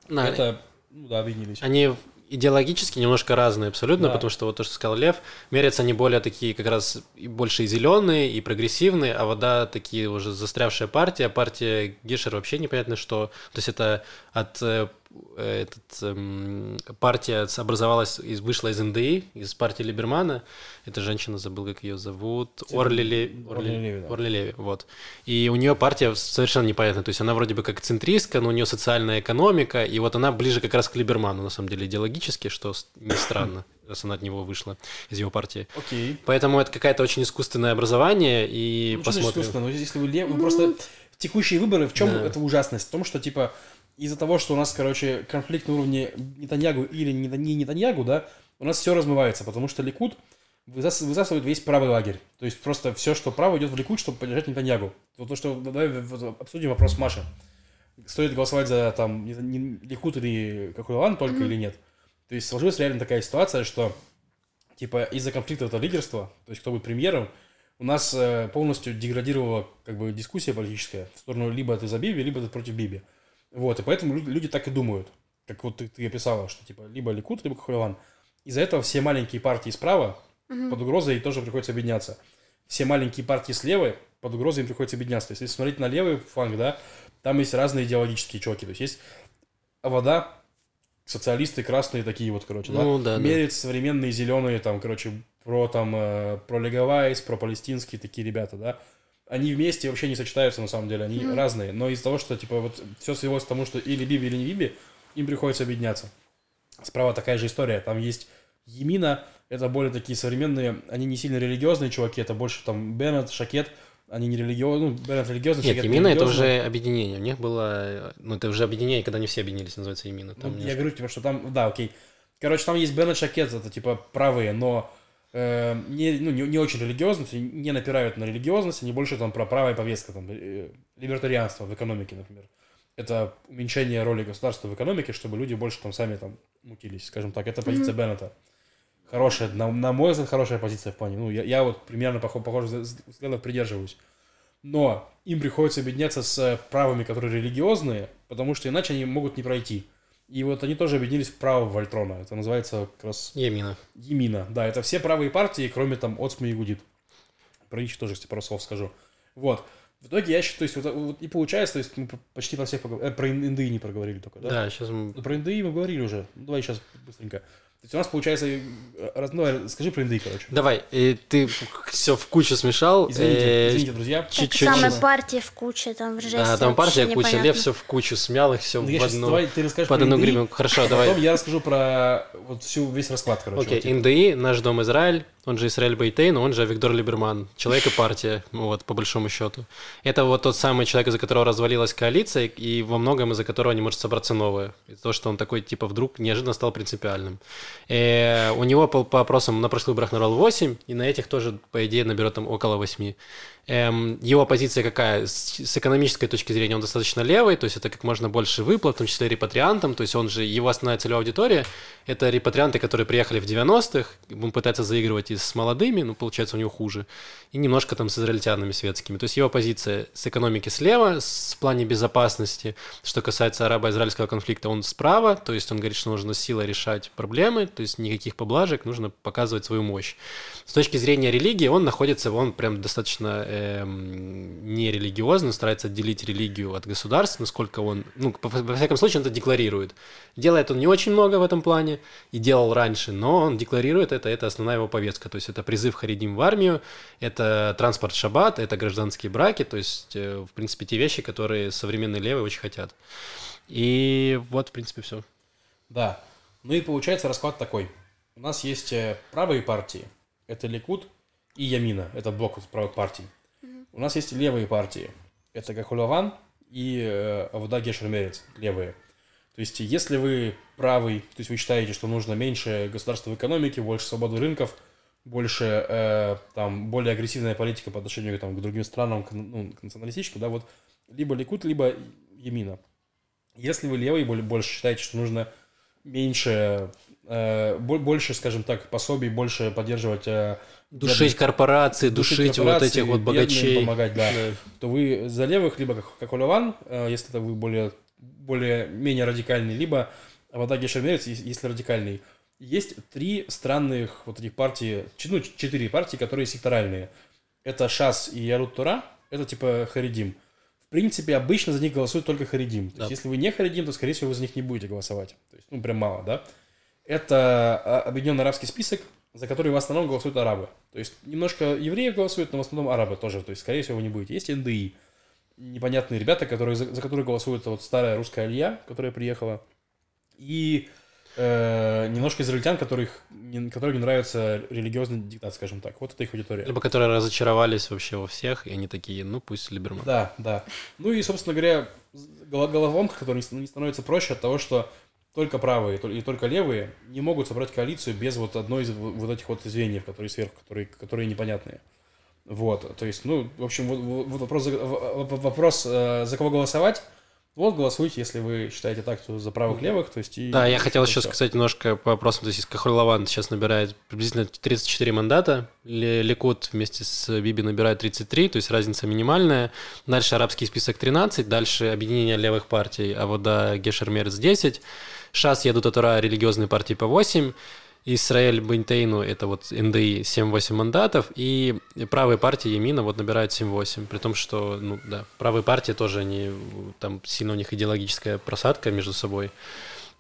Да, Это, ну да, объединились. Они идеологически немножко разные абсолютно, Да. потому что вот то, что сказал Лев, мерятся они более такие как раз и больше и зеленые, и прогрессивные, а вода такие уже застрявшая партия. Партия Гешер вообще непонятно что. То есть это от э, этот, эм, партия образовалась, из, вышла из НДИ, из партии Либермана. Эта женщина, забыл, как ее зовут. Орли, Ле- Орли Леви, да. Орли Леви, вот. И у нее партия совершенно непонятная. То есть она вроде бы как центристка, но у нее социальная экономика, и вот она ближе как раз к Либерману, на самом деле, идеологически, что не странно, *coughs* раз она от него вышла, из его партии. Окей. Поэтому это какое-то очень искусственное образование, и Ну, что посмотрим. искусственно? Ну, если вы лев... вы просто текущие выборы, в чем Да. эта ужасность? В том, что, типа, из-за того, что у нас, короче, конфликт на уровне Нетаньягу или не не Нетаньягу, да, у нас все размывается, потому что высас- высасывает весь правый лагерь. То есть просто все, что право, идет в Ликуд, чтобы поддержать Нетаньягу. Вот то, что... Давай обсудим вопрос Маши. Стоит голосовать за, там, Ликуд или какой Лан только или нет. То есть сложилась реально такая ситуация, что типа из-за конфликта этого лидерства, то есть кто будет премьером, у нас э, полностью деградировала как бы дискуссия политическая в сторону либо ты за Биби, либо ты против Биби. Вот, и поэтому лю- люди так и думают, как вот ты, ты описала, что типа либо Ликут, либо Кахулеван. Из-за этого все маленькие партии справа под угрозой тоже приходится объединяться. Все маленькие партии слева под угрозой им приходится объединяться. То есть, если смотреть на левый фланг, да, там есть разные идеологические чуваки. То есть, есть вода, социалисты красные такие вот, короче, Ну, да, да. Мерец, современные зеленые, там, короче, про там, э, про Леговайс, про палестинские такие ребята, да. Они вместе вообще не сочетаются, на самом деле, они разные. Но из-за того, что, типа, вот все свелось к тому, что или Биби, или не Биби, им приходится объединяться. Справа такая же история. Там есть Емина, это более такие современные, они не сильно религиозные чуваки, это больше там Беннет, Шакет, они не религиозные, ну, Беннет религиозный, Нет, Шакет Емина это уже объединение. У них было... Ну, это уже объединение, когда не все объединились, называется Емина. Ну, Там я немножко- говорю, типа, что там, да, окей. Короче, там есть Беннет Шакет, это типа правые, но э, не, ну, не, не очень есть не напирают на религиозность, они больше там про правая повестка, там, э, либертарианство в экономике, например. Это уменьшение роли государства в экономике, чтобы люди больше там сами там мутились, скажем так. Это позиция Беннета. Хорошая, на, на мой взгляд, хорошая позиция в плане. Ну, я, я вот примерно похож, похожих взглядов придерживаюсь. Но им приходится объединяться с правыми, которые религиозные, потому что иначе они могут не пройти. И вот они тоже объединились в право Вольтрона. Это называется как раз Емина. Емина. Да, это все правые партии, кроме там Оцма и Гудит. Про них тоже, кстати, пару слов скажу. Вот. В итоге я считаю, то есть, вот, вот и получается, то есть мы почти про всех поговорили. Э, про ин- Индии не проговорили только, да? Да, сейчас мы... Ну, Про НДИ мы говорили уже. Ну, давай сейчас быстренько. То есть у нас получается... э, раз- Ну, скажи про НДИ, короче. Давай, и ты все в кучу смешал. Извините, Э, извините, друзья. Так чуть-чуть. самой честно. партии в куче, там в жести Да, там партия куча, непонятно. Лев все в кучу смял их все Ну, в одну, давай ты расскажешь под про одну гривенку. Хорошо, а давай. потом я расскажу про вот всю, весь расклад, короче. Окей, вот, типа. НДИ, наш дом Израиль, он же Израиль Бейтейн, он же Виктор Либерман, человек и партия, вот, по большому счету. Это вот тот самый человек, из-за которого развалилась коалиция, и во многом из-за которого не может собраться новое. Из-за того, что он такой, типа, вдруг неожиданно стал принципиальным. Э, у него по, по опросам на прошлых выборах набрал 8, и на этих тоже, по идее, наберет там около 8. Эм, его позиция какая? С, с экономической точки зрения он достаточно левый, то есть это как можно больше выплат, в том числе репатриантам, то есть он же, его основная целевая аудитория – это репатрианты, которые приехали в 90-х, он пытается заигрывать и с молодыми, но получается у него хуже, и немножко там с израильтянами светскими. То есть его позиция с экономики слева, с плане безопасности, что касается арабо-израильского конфликта, он справа, то есть он говорит, что нужно силой решать проблемы, то есть никаких поблажек, нужно показывать свою мощь. С точки зрения религии он находится, он прям достаточно эм, нерелигиозно, старается отделить религию от государства, насколько он, ну, во всяком случае, он это декларирует. Делает он не очень много в этом плане и делал раньше, но он декларирует это, это основная его повестка, то есть это призыв харидим в армию, это транспорт шаббат, это гражданские браки, то есть, э, в принципе, те вещи, которые современные левые очень хотят. И вот, в принципе, все. Да. Ну и получается расклад такой. У нас есть э, правые партии. Это Ликут и Ямина. Это блок правых партий. У нас есть левые партии. Это Кахулаван и э, Авуда Гешермерец. Левые. То есть, если вы правый, то есть вы считаете, что нужно меньше государства в экономике, больше свободы рынков, больше э, там более агрессивная политика по отношению там, к другим странам, к, ну, к националистическим, да, вот либо Ликут, либо Ямина. Если вы левый больше считаете, что нужно меньше, больше, скажем так, пособий, больше поддерживать, э, Душить бедных- корпорации, душить вот корпорации, этих вот богачей. помогать, да, Да. то вы за левых, либо как, как Оливан, э, если это вы более, более менее радикальный, либо Авадаги Шермерец, ес- если радикальный. Есть три странных вот этих партий, ч- ну, четыре партии, которые секторальные. Это Шас и Ярут Тура, это типа Харидим. В принципе, обычно за них голосуют только Харидим. То Да. есть, если вы не Харидим, то, скорее всего, вы за них не будете голосовать. То есть, ну, прям мало, да? Это а, Объединенный арабский список, за который в основном голосуют арабы. То есть, немножко евреев голосуют, но в основном арабы тоже. То есть, скорее всего, вы не будете. Есть НДИ. Непонятные ребята, которые, за, за которые голосует вот старая русская Алья, которая приехала. И э, немножко израильтян, которых, не, которым не нравится религиозный диктат, скажем так. Вот это их аудитория. Либо которые разочаровались вообще во всех, и они такие, ну пусть Либерман. Да, да. Ну и, собственно говоря, голо- головоломка, которая не становится проще от того, что только правые и только левые не могут собрать коалицию без вот одной из вот этих вот звеньев, которые сверху, которые, которые непонятные. Вот, то есть, ну, в общем, вот, вот- вопрос, вопрос э, за кого голосовать. Вот голосуйте, если вы считаете так, то за правых-левых, то есть и... Да, я хотел всё. сказать немножко по вопросам. То есть Кахоль Лаван сейчас набирает приблизительно 34 мандата, Ли- Ликут вместе с Биби набирает 33, то есть разница минимальная. Дальше арабский список 13, дальше объединение левых партий, а вот да, Гешер Мерц 10, Шас едут от Ура религиозные партии по 8, Исраэль Бентейну это вот НДИ 7-8 мандатов, и правые партии Емина вот набирают 7-8, при том, что, ну да, правые партии тоже, они, там сильно у них идеологическая просадка между собой,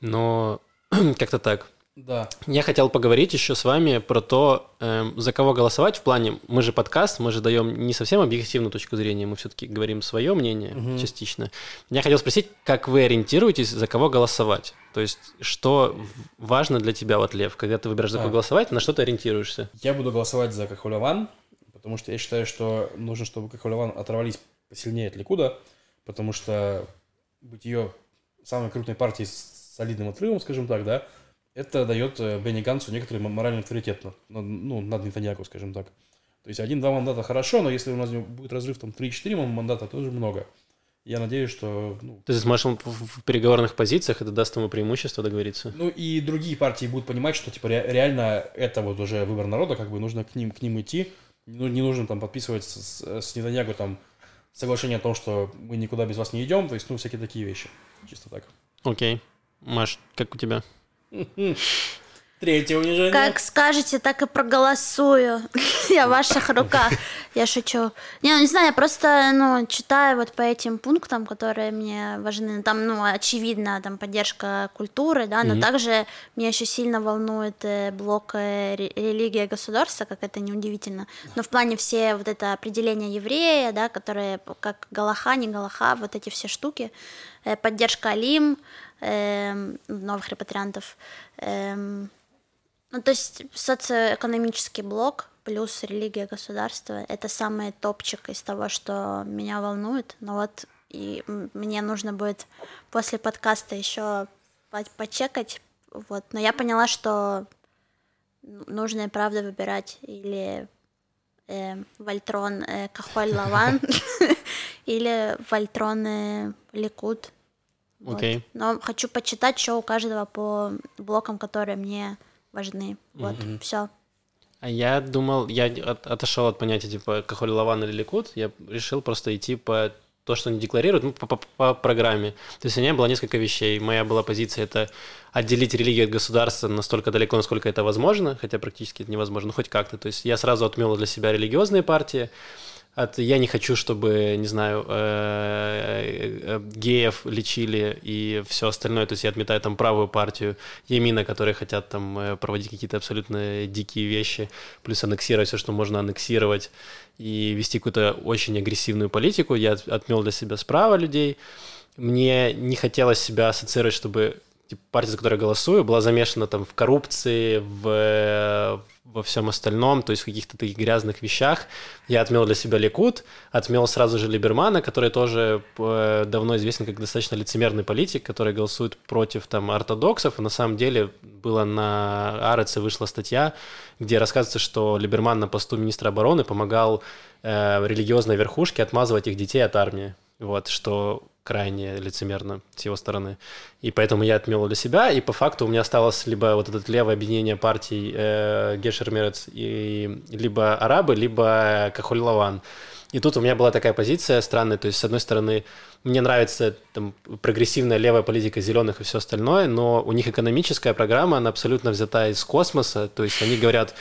но *clears throat* как-то так. Да, Я хотел поговорить еще с вами про то, эм, за кого голосовать в плане. Мы же подкаст, мы же даем не совсем объективную точку зрения, мы все-таки говорим свое мнение Мгм. частично. Я хотел спросить, как вы ориентируетесь, за кого голосовать? То есть, что важно для тебя, вот, Лев, когда ты выбираешь, за кого А. голосовать, на что ты ориентируешься? Я буду голосовать за Кахуляван, потому что я считаю, что нужно, чтобы Кахуляван оторвались посильнее от Ликуда, потому что быть ее самой крупной партией с солидным отрывом, скажем так, да, это дает э, Бенни Гансу некоторый моральный авторитет, ну, над Нетаньяку, скажем так. То есть один-два мандата хорошо, но если у нас будет разрыв там 3-4 мандата, тоже много. Я надеюсь, что ну, Ты сможешь ему в переговорных позициях, это даст ему преимущество договориться. Ну и другие партии будут понимать, что типа ре- реально это вот уже выбор народа, как бы нужно к ним к ним идти, ну не нужно там подписывать с, с, Нетаньягу там соглашение о том, что мы никуда без вас не идем, то есть ну всякие такие вещи, чисто так. Окей. Маш, как у тебя? *laughs* Третье унижение. Как скажете, так и проголосую. *laughs* Я в ваших руках. Я шучу. Не, ну не знаю, я просто, ну, читаю вот по этим пунктам, которые мне важны. Там, ну, очевидно, там поддержка культуры, да, но mm-hmm. также меня еще сильно волнует э, блок э, религия государства, как это неудивительно. Но в плане все вот это определение еврея, да, которые как Галаха, не Галаха, вот эти все штуки, поддержка Алим, э, новых репатриантов, э, ну, то есть социоэкономический блок, плюс религия государства. Это самый топчик из того, что меня волнует. Но вот и мне нужно будет после подкаста еще почекать. Вот. Но я поняла, что нужно и правда выбирать или э, Вольтрон э, Кахоль Лаван *laughs* *laughs* или Вольтрон э, Ликут. Окей. Но хочу почитать, что у каждого по блокам, которые мне важны. Вот, все. А я думал, я от, отошел от понятия типа Кахоль Лаван или Ликут, я решил просто идти по то, что они декларируют, ну, по, по, по программе. То есть у меня было несколько вещей. Моя была позиция это отделить религию от государства настолько далеко, насколько это возможно, хотя практически это невозможно, ну, хоть как-то. То есть я сразу отмел для себя религиозные партии, от я не хочу, чтобы, не знаю, э, э, геев лечили и все остальное. То есть я отметаю там правую партию Емина, которые хотят там э, проводить какие-то абсолютно дикие вещи, плюс аннексировать все, что можно аннексировать, и вести какую-то очень агрессивную политику. Я отмел для себя справа людей. Мне не хотелось себя ассоциировать, чтобы типа, партия, за которую я голосую, была замешана там в коррупции, в, во всем остальном, то есть в каких-то таких грязных вещах. Я отмел для себя Ликут, отмел сразу же Либермана, который тоже э, давно известен как достаточно лицемерный политик, который голосует против там ортодоксов, и на самом деле было на Ареце вышла статья, где рассказывается, что Либерман на посту министра обороны помогал э, религиозной верхушке отмазывать их детей от армии. Вот, что крайне лицемерно с его стороны. И поэтому я отмел для себя, и по факту у меня осталось либо вот это левое объединение партий э, Гешер Мерец, и, либо арабы, либо Кахоль Лаван. И тут у меня была такая позиция странная, то есть, с одной стороны, мне нравится там, прогрессивная левая политика зеленых и все остальное, но у них экономическая программа, она абсолютно взята из космоса, то есть они говорят,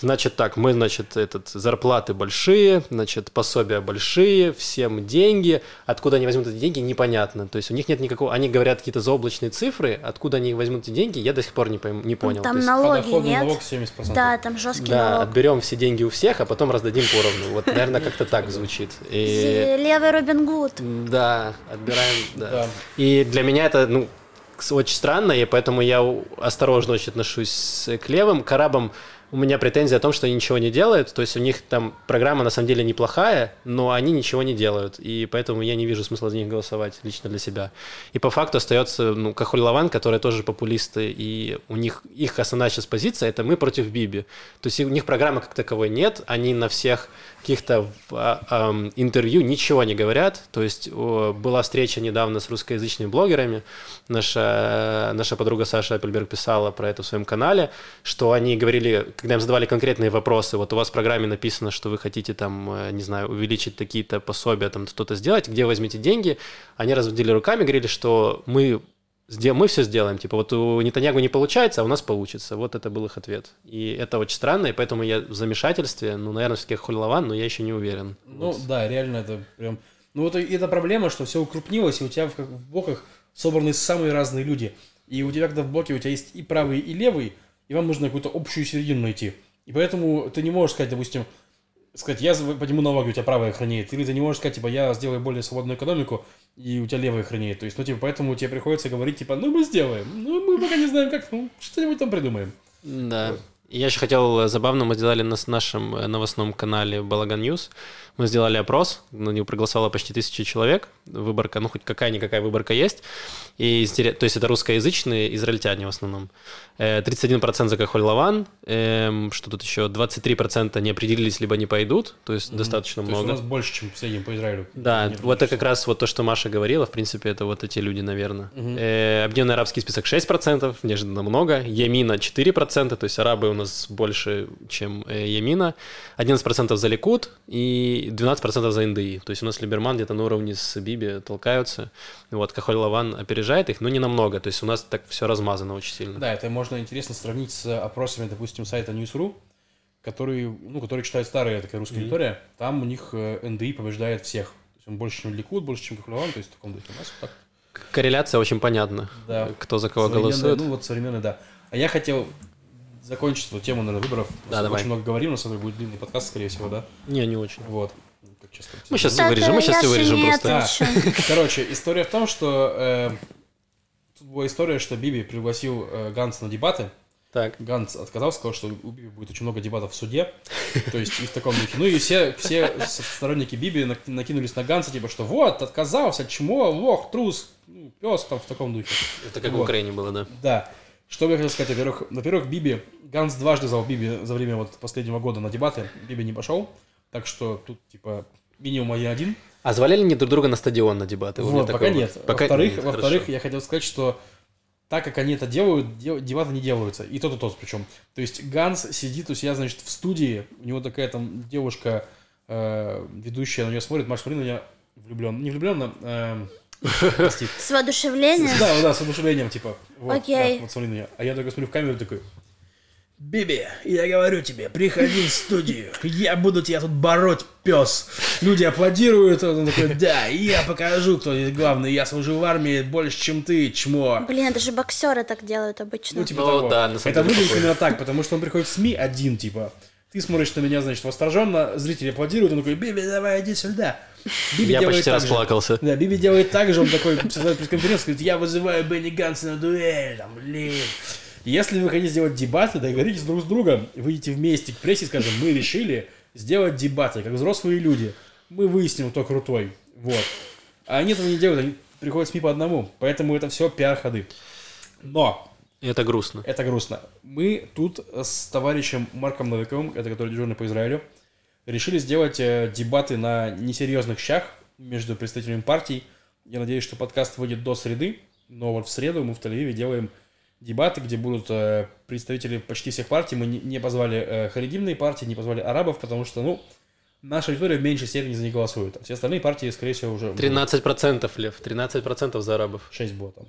Значит так, мы, значит, этот, зарплаты большие, значит, пособия большие, всем деньги. Откуда они возьмут эти деньги, непонятно. То есть у них нет никакого... Они говорят какие-то заоблачные цифры, откуда они возьмут эти деньги, я до сих пор не, пойм, не понял. Там есть, налоги нет. налог 70%. Да, там жесткий да, налог. отберем все деньги у всех, а потом раздадим поровну. Вот, наверное, как-то так звучит. И... Левый Робин Гуд. Да, отбираем, да. да. И для меня это, ну, очень странно, и поэтому я осторожно очень отношусь к левым. К арабам у меня претензия о том, что они ничего не делают. То есть у них там программа на самом деле неплохая, но они ничего не делают. И поэтому я не вижу смысла за них голосовать лично для себя. И по факту остается, ну, Кахуль Лаван, которые тоже популисты, и у них их основная сейчас позиция это мы против Биби. То есть у них программы как таковой нет, они на всех каких-то а, интервью ничего не говорят. То есть была встреча недавно с русскоязычными блогерами. Наша, наша подруга Саша Апельберг писала про это в своем канале, что они говорили, когда им задавали конкретные вопросы, вот у вас в программе написано, что вы хотите там, э, не знаю, увеличить такие-то пособия, там что-то сделать, где возьмете деньги, они разводили руками, говорили, что мы мы все сделаем. Типа, вот у Нетаньягу не получается, а у нас получится. Вот это был их ответ. И это очень странно, и поэтому я в замешательстве. Ну, наверное, все-таки Хольлован, но я еще не уверен. Ну, вот. да, реально это прям... Ну, вот это проблема, что все укрупнилось, и у тебя в, в блоках собраны самые разные люди. И у тебя, когда в блоке у тебя есть и правый, и левый, и вам нужно какую-то общую середину найти. И поэтому ты не можешь сказать, допустим, сказать, я подниму налоги, у тебя правая хоронит. Или ты не можешь сказать, типа, я сделаю более свободную экономику, и у тебя левая хоронит. То есть, ну, типа, поэтому тебе приходится говорить, типа, ну, мы сделаем. Ну, мы пока не знаем, как, ну, что-нибудь там придумаем. Да. Вот. Я еще хотел, э, забавно, мы сделали на нашем э, новостном канале Балаган News, мы сделали опрос, на него проголосовало почти тысячи человек, выборка, ну хоть какая-никакая выборка есть, и, то есть это русскоязычные израильтяне в основном. 31% э, за Кахоль Лаван, что тут еще, 23% не определились, либо не пойдут, то есть mm-hmm. достаточно то много. Есть у нас больше, чем в среднем по Израилю. Да, вот это как раз вот то, что Маша говорила, в принципе, это вот эти люди, наверное. Mm-hmm. Э, Объединенный арабский список 6%, неожиданно много, Ямина 4%, то есть арабы у нас больше, чем Ямина, 11% за Ликут и 12% за НДИ, то есть у нас Либерман где-то на уровне с Биби толкаются, вот Кахоль Лаван опережает их, но не намного, то есть у нас так все размазано очень сильно. Да, это можно интересно сравнить с опросами, допустим, сайта News.ru, который, ну, который читает старая такая русская аудитория, там у них э, НДИ побеждает всех. То есть он больше, чем Ликуд, больше, чем Кахлеван, то есть в таком духе. У нас вот так. Корреляция очень понятна. Да. Кто за кого голосует. Ну, вот современный, да. А я хотел закончить эту тему, наверное, выборов. Да, давай. Очень много говорим, на самом деле будет длинный подкаст, скорее всего, да? Не, не очень. Вот. Как часто. Мы сейчас Да, все вырежем, мы сейчас все же вырежем просто. Да. *laughs* Короче, история в том, что э, тут была история, что Биби пригласил э, Ганса на дебаты. Так. Ганс отказался, сказал, что у Биби будет очень много дебатов в суде. То есть и в таком духе. Ну и все, все сторонники Биби нак- накинулись на Ганса, типа, что вот, отказался, чмо, лох, трус, ну, пес, там в таком духе. Это как в Вот. Украине было, да. Да. Что бы я хотел сказать, во-первых, во-первых, Биби, Ганс дважды звал Биби за время вот последнего года на дебаты, Биби не пошел, так что тут, типа, минимум один. А звали ли они друг друга на стадион на дебаты? Вот, пока такого- нет. Пока во-вторых, нет, во-вторых, хорошо. я хотел сказать, что так как они это делают, дел- дебаты не делаются. И тот, и тот причем. То есть Ганс сидит у себя, значит, в студии, у него такая там девушка, э, ведущая на нее смотрит, Маш, смотри на меня влюблен. Не влюбленно, эм, прости. С воодушевлением. Да, да, с одушевлением, типа. Вот, Окей. да, вот смотри на меня. А я только смотрю в камеру и такой, Биби, я говорю тебе, приходи в студию, я буду тебя тут бороть, пес. Люди аплодируют, он такой, да, я покажу, кто здесь главный, я служил в армии больше, чем ты, чмо. Блин, даже боксеры так делают обычно. Ну, типа Ну, того. да, на самом Это выглядит именно так, потому что он приходит в СМИ один, типа. Ты смотришь на меня, значит, восторженно, зрители аплодируют, он такой, Биби, давай, иди сюда. Биби Я почти расплакался. Да, Биби делает так же, он такой создает пресс-конференцию, говорит, я вызываю Бенни Ганса на дуэль, там, блин. Если вы хотите сделать дебаты, договоритесь друг с другом, выйдите вместе к прессе и скажем, мы решили сделать дебаты, как взрослые люди. Мы выясним, кто крутой. Вот. А они этого не делают, они приходят в СМИ по одному. Поэтому это все пиар-ходы. Но это грустно. это грустно. Мы тут с товарищем Марком Новиковым, это который дежурный по Израилю, решили сделать э, дебаты на несерьезных щах между представителями партий. Я надеюсь, что подкаст выйдет до среды, но вот в среду мы в Тель-Авиве делаем дебаты, где будут э, представители почти всех партий. Мы не, позвали э, харидимные партии, не позвали арабов, потому что, ну, наша аудитория в меньшей степени за них голосует. А все остальные партии, скорее всего, уже... 13% Лев, 13% за арабов. 6 было там.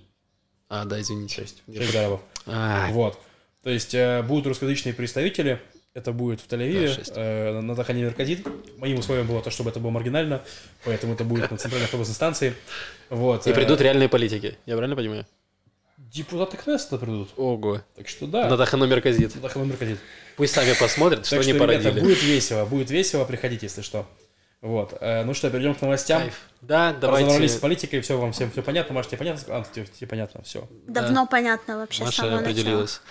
А, да, извините. 6. 6 арабов. А, Вот. То есть будут русскоязычные представители. Это будет в Да, Тель-Авиве, э, на Тахане Мерказит. Моим условием было то, чтобы это было маргинально, поэтому это будет на центральной автобусной станции. Вот. И э, придут реальные политики. Я правильно понимаю? Депутаты Кнессета придут. Ого. Так что да. На Тахану Мерказит. На Тахане Мерказит. Пусть сами посмотрят, что Так они что, ребята, породили. будет весело, будет весело, приходите, если что. Вот. Э, ну что, перейдем к новостям. Кайф. Да, Разобрались с давайте. политикой, все вам всем все понятно. Маш, тебе понятно? А, тебе, тебе понятно, все. Давно понятно вообще с Маша самого начала. определилась.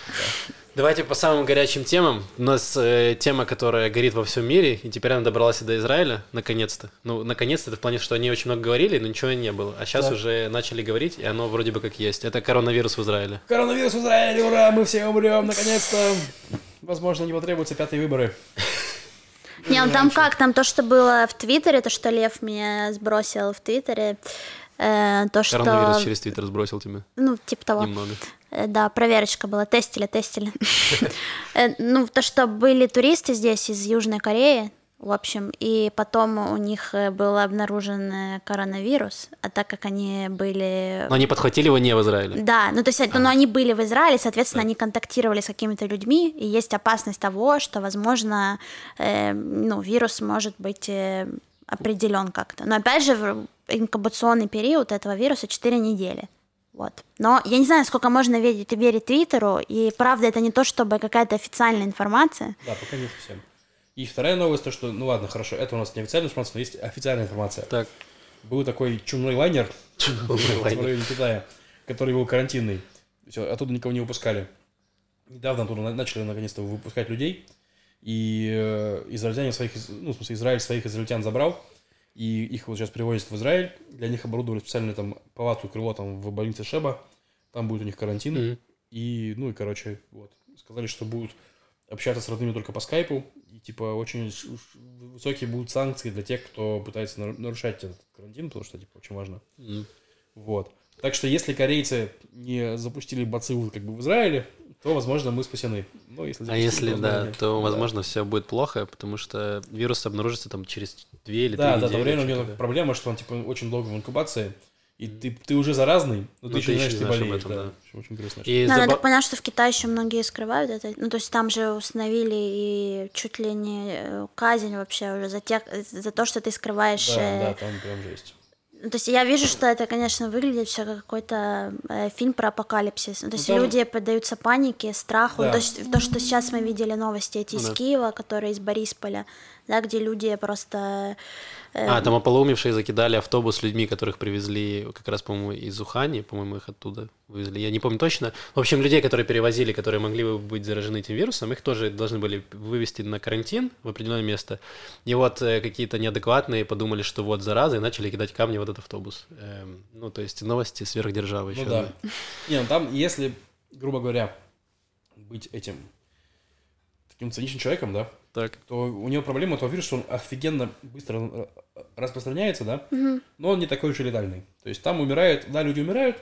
Давайте по самым горячим темам. У нас э, тема, которая горит во всем мире, и теперь она добралась и до Израиля, наконец-то. Ну, наконец-то, это в плане, что они очень много говорили, но ничего не было. А сейчас Да. уже начали говорить, и оно вроде бы как есть. Это коронавирус в Израиле. Коронавирус в Израиле, ура, мы все умрем, наконец-то. Возможно, не потребуются пятые выборы. Не, ну там как, там то, что было в Твиттере, то, что Лев мне сбросил в Твиттере, э, то, что... Коронавирус через Твиттер сбросил тебе. Ну, типа того. Немного. Э, Да, проверочка была, тестили, тестили. Э, Ну, то, что были туристы здесь из Южной Кореи, в общем, и потом у них э, был обнаружен коронавирус, а так как они были... Но они подхватили его не в Израиле. Да, ну то есть, ну, они были в Израиле, соответственно, они контактировали с какими-то людьми, и есть опасность того, что, возможно, э, ну, вирус может быть определен как-то. Но опять же, инкубационный период этого вируса 4 недели. Вот. Но я не знаю, сколько можно верить, верить Твиттеру, и правда, это не то, чтобы какая-то официальная информация. Да, пока не совсем. И вторая новость, то что, ну ладно, хорошо, это у нас не официальная информация, но есть официальная информация. Так. Был такой чумной лайнер Чумной в лайнер. районе Китая, который был карантинный. Все, оттуда никого не выпускали. Недавно оттуда на- начали наконец-то выпускать людей. И э, израильтяне своих, из- ну, в смысле, Израиль своих израильтян забрал. И их вот сейчас привозят в Израиль. Для них оборудовали специальную там палату, крыло там в больнице Шеба. Там будет у них карантин. Мгм. И, ну и, короче, вот. Сказали, что будут общаться с родными только по скайпу. И, типа, очень высокие будут санкции для тех, кто пытается нар- нарушать этот карантин, потому что, типа, очень важно. М. Вот. Так что, если корейцы не запустили бациллы как бы в Израиле, то, возможно, мы спасены. Но если А если то, да, то, Да. возможно, все будет плохо, потому что вирус обнаружится там через две или Да, три да, недели. там реально у него проблема, что он, типа, очень долго в инкубации. и ты, ты уже заразный, но, Но ты еще не знаешь, ты болеешь. этом, да. да. Очень- грустно. И Ну, заба- так поняла, что в Китае еще многие скрывают это. Ну, то есть там же установили и чуть ли не э, казнь вообще уже за, тех, за то, что ты скрываешь... Да, э, да, там прям жесть. Ну, То есть я вижу, что это, конечно, выглядит все как какой-то э, фильм про апокалипсис. Ну, то есть там- люди поддаются панике, страху. Да. То, есть, то, что сейчас мы видели новости эти Ну из да. Киева, которые из Борисполя, да, где люди просто... э, А, там ополоумевшие закидали автобус с людьми, которых привезли как раз, по-моему, из Ухани, по-моему, их оттуда вывезли. Я не помню точно. В общем, людей, которые перевозили, которые могли бы быть заражены этим вирусом, их тоже должны были вывести на карантин в определенное место. И вот э, какие-то неадекватные подумали, что вот зараза, и начали кидать камни в этот автобус. Эм, ну, то есть новости сверхдержавы Ну еще. да. *laughs* Не, ну там, если, грубо говоря, быть этим таким циничным человеком, да, Так. то у него проблема того вируса, что он офигенно быстро э, распространяется, да, но он не такой уж и летальный. То есть там умирает, да, люди умирают,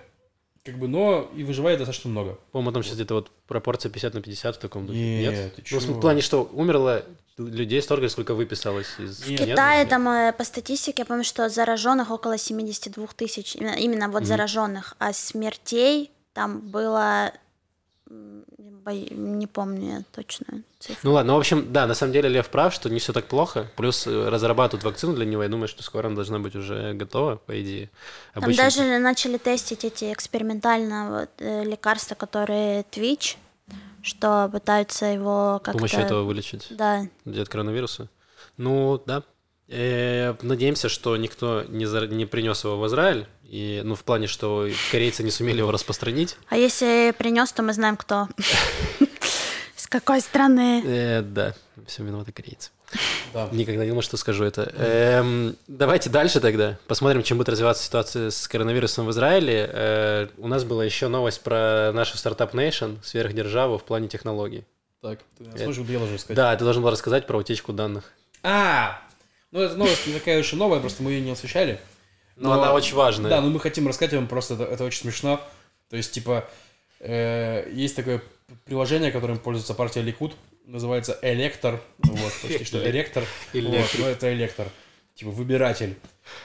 как бы, но и выживает достаточно много. По-моему, там сейчас где-то вот пропорция 50 на 50 в таком духе. Нет, Нет? ты Ну, в чего? плане, что умерло людей столько, сколько выписалось из... В Нет, Китае нет? там э, по статистике, я помню, что зараженных около 72 тысяч, именно, именно вот зараженных, а смертей там было, не помню точно цифру. Ну ладно, ну, в общем, да, на самом деле Лев прав, что не все так плохо. Плюс э, разрабатывают вакцину для него. Я думаю, что скоро она должна быть уже готова, по идее. Там Обычно- даже начали тестить эти экспериментально э, лекарства, которые Twitch, что пытаются его с как-то... помощью этого вылечить Да, от коронавируса. Ну, да. Э, надеемся, что никто не, зар- не принес его в Израиль. И, ну, в плане, что корейцы не сумели его распространить. а если принес, то мы знаем, кто. С какой страны. Э, да, все виноваты корейцы. Да. Никогда не думал, что скажу это. Эм, давайте дальше тогда. Посмотрим, чем будет развиваться ситуация с коронавирусом в Израиле. Э, у нас была еще новость про нашу стартап Nation, сверхдержаву в плане технологий. Так, ты слышал, где я должен сказать? Да, ты должен был рассказать про утечку данных. А, ну эта новость не такая уж и новая, просто мы ее не освещали. Но она очень важная. Да, но мы хотим рассказать вам просто, это, это очень смешно. То есть, типа, э, есть такое приложение, которым пользуется партия Ликут, называется Электор. Вот, почти что Электор. Вот, но это Электор. Типа, выбиратель.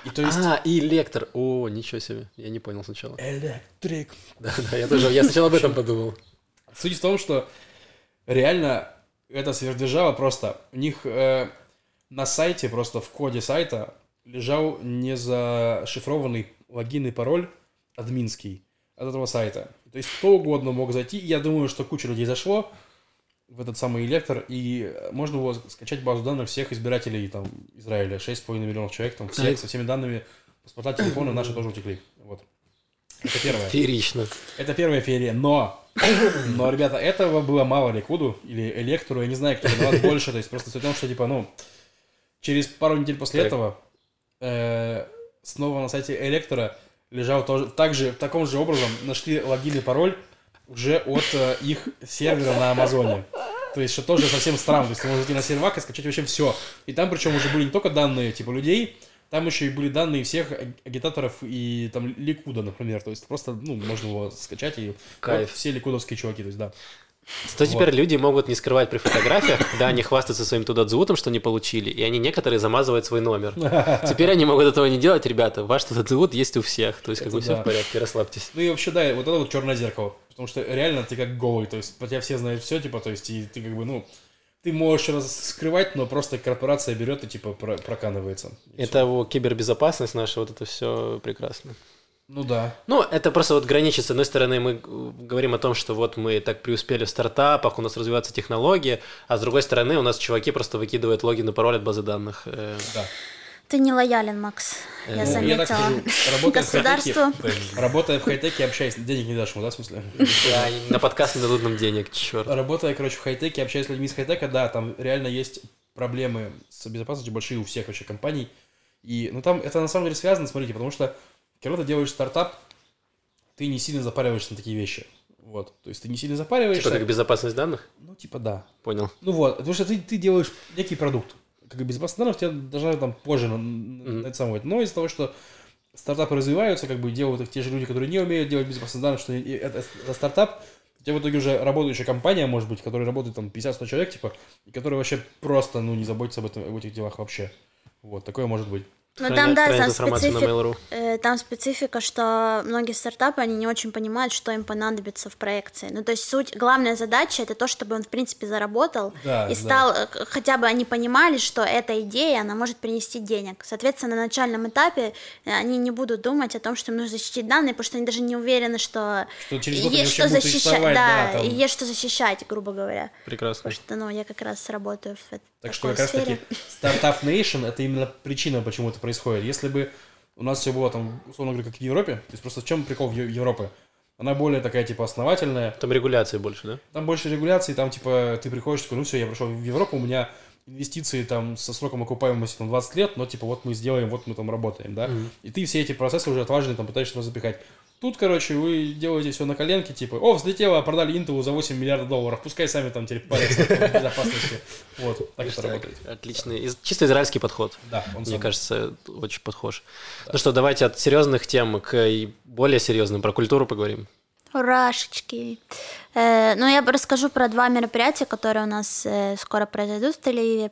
И то есть... А, и лектор. О, ничего себе. Я не понял сначала. Электрик. Да, да, я тоже. Я сначала об этом подумал. Суть в том, что реально эта сверхдержава просто... У них э, на сайте, просто в коде сайта лежал не зашифрованный логин и пароль админский от этого сайта. То есть кто угодно мог зайти. Я думаю, что куча людей зашло в этот самый электор, и можно было скачать базу данных всех избирателей там, Израиля. 6,5 миллионов человек, там, всех, со всеми данными, паспорта, телефоны наши тоже утекли. Вот. Это первое. Феерично. Это первая феерия, но... *coughs* Но, ребята, этого было мало Ликуду или Электору, я не знаю, кто виноват больше, то есть просто суть в том, что, типа, ну, через пару недель после Так. этого э, снова на сайте Электора лежал тоже, также, таком же образом нашли логин и пароль уже от э, их сервера на Амазоне. То есть, что тоже совсем странно. То есть, ты можешь на сервак и скачать вообще все. И там, причем, уже были не только данные, типа, людей, там еще и были данные всех аг- агитаторов и там Ликуда, например. То есть, просто, ну, можно было скачать и... Кайф. вот все ликудовские чуваки, то есть, да. То теперь люди могут не скрывать при фотографиях, когда они хвастаются своим тудадзутом, что не получили, и они некоторые замазывают свой номер. *laughs* Теперь они могут этого не делать, ребята. Ваш тудадзут есть у всех. То есть, как бы Это все да. в порядке, расслабьтесь. Ну и вообще, да, вот это вот черное зеркало. Потому что реально ты как голый, то есть по тебя все знают все, типа, то есть и ты как бы, ну, ты можешь раз скрывать, но просто корпорация берет и типа про- проканывается. И Это о, кибербезопасность наша, вот это все прекрасно. Ну да. Ну, это просто вот граничит. С одной стороны, мы э, говорим о том, что вот мы так преуспели в стартапах, у нас развиваются технологии, а с другой стороны, у нас чуваки просто выкидывают логин и пароль от базы данных. Э, Да. Ты не лоялен, Макс. Я Ну, я заметила. так скажу, работая в хай-теке, работая в хай-теке, общаясь, денег не дашь ему, да, в смысле? да, на подкаст не дадут нам денег, черт. Работая, короче, в хай-теке, общаясь с людьми из хай-тека, да, там реально есть проблемы с безопасностью большие у всех вообще компаний. И, ну, там это на самом деле связано, смотрите, потому что когда ты делаешь стартап, ты не сильно запариваешься на такие вещи. Вот. То есть ты не сильно запариваешься. Типа как безопасность данных? Ну, типа, да. Понял. Ну вот, потому что ты, ты делаешь некий продукт. Как и безопасность данных, тебе должна там позже на, на это самое. Но из-за того, что стартапы развиваются, как бы делают их те же люди, которые не умеют делать безопасность данных, что это, это стартап, у тебя в итоге уже работающая компания, может быть, которая работает там 50-100 человек, типа, и которая вообще просто, ну, не заботится об, этом, об этих делах вообще. Вот, такое может быть. Ну Хранят- там, да, там, информацию на специфи- Mail.ru. э, там специфика, что многие стартапы, они не очень понимают, что им понадобится в проекции. Ну, то есть суть, главная задача это то, чтобы он, в принципе, заработал Да, и да. стал, э, к- хотя бы они понимали, что эта идея, она может принести денег. Соответственно, на начальном этапе э, они не будут думать о том, что им нужно защитить данные, потому что они даже не уверены, что, Что есть что защищать, да, да, там. и есть что защищать, грубо говоря. Прекрасно. Потому что, ну, я как раз работаю в этой Так что такой как раз сфере. таки стартап Nation это именно причина, почему это происходит. Если бы у нас все было там, условно говоря, как в Европе, то есть просто в чем прикол в Европы? Она более такая, типа, основательная, Там регуляции больше, да? там больше регуляций, там, типа, ты приходишь, такой, ну все, я пришел в Европу, у меня инвестиции там со сроком окупаемости там 20 лет, но, типа, вот мы сделаем, вот мы там работаем, да? И ты все эти процессы уже отваженные там пытаешься запихать. Тут, короче, вы делаете все на коленке, типа, о, взлетело, продали Intel за 8 миллиардов долларов, пускай сами там теперь парятся в безопасности. Вот, так это работает. Отличный, чисто израильский подход. Да, он Мне кажется, очень подхож. Ну что, давайте от серьезных тем к и более серьезным, про культуру поговорим. Урашечки. Э, ну, я расскажу про два мероприятия, которые у нас э, скоро произойдут в Тель-Авиве.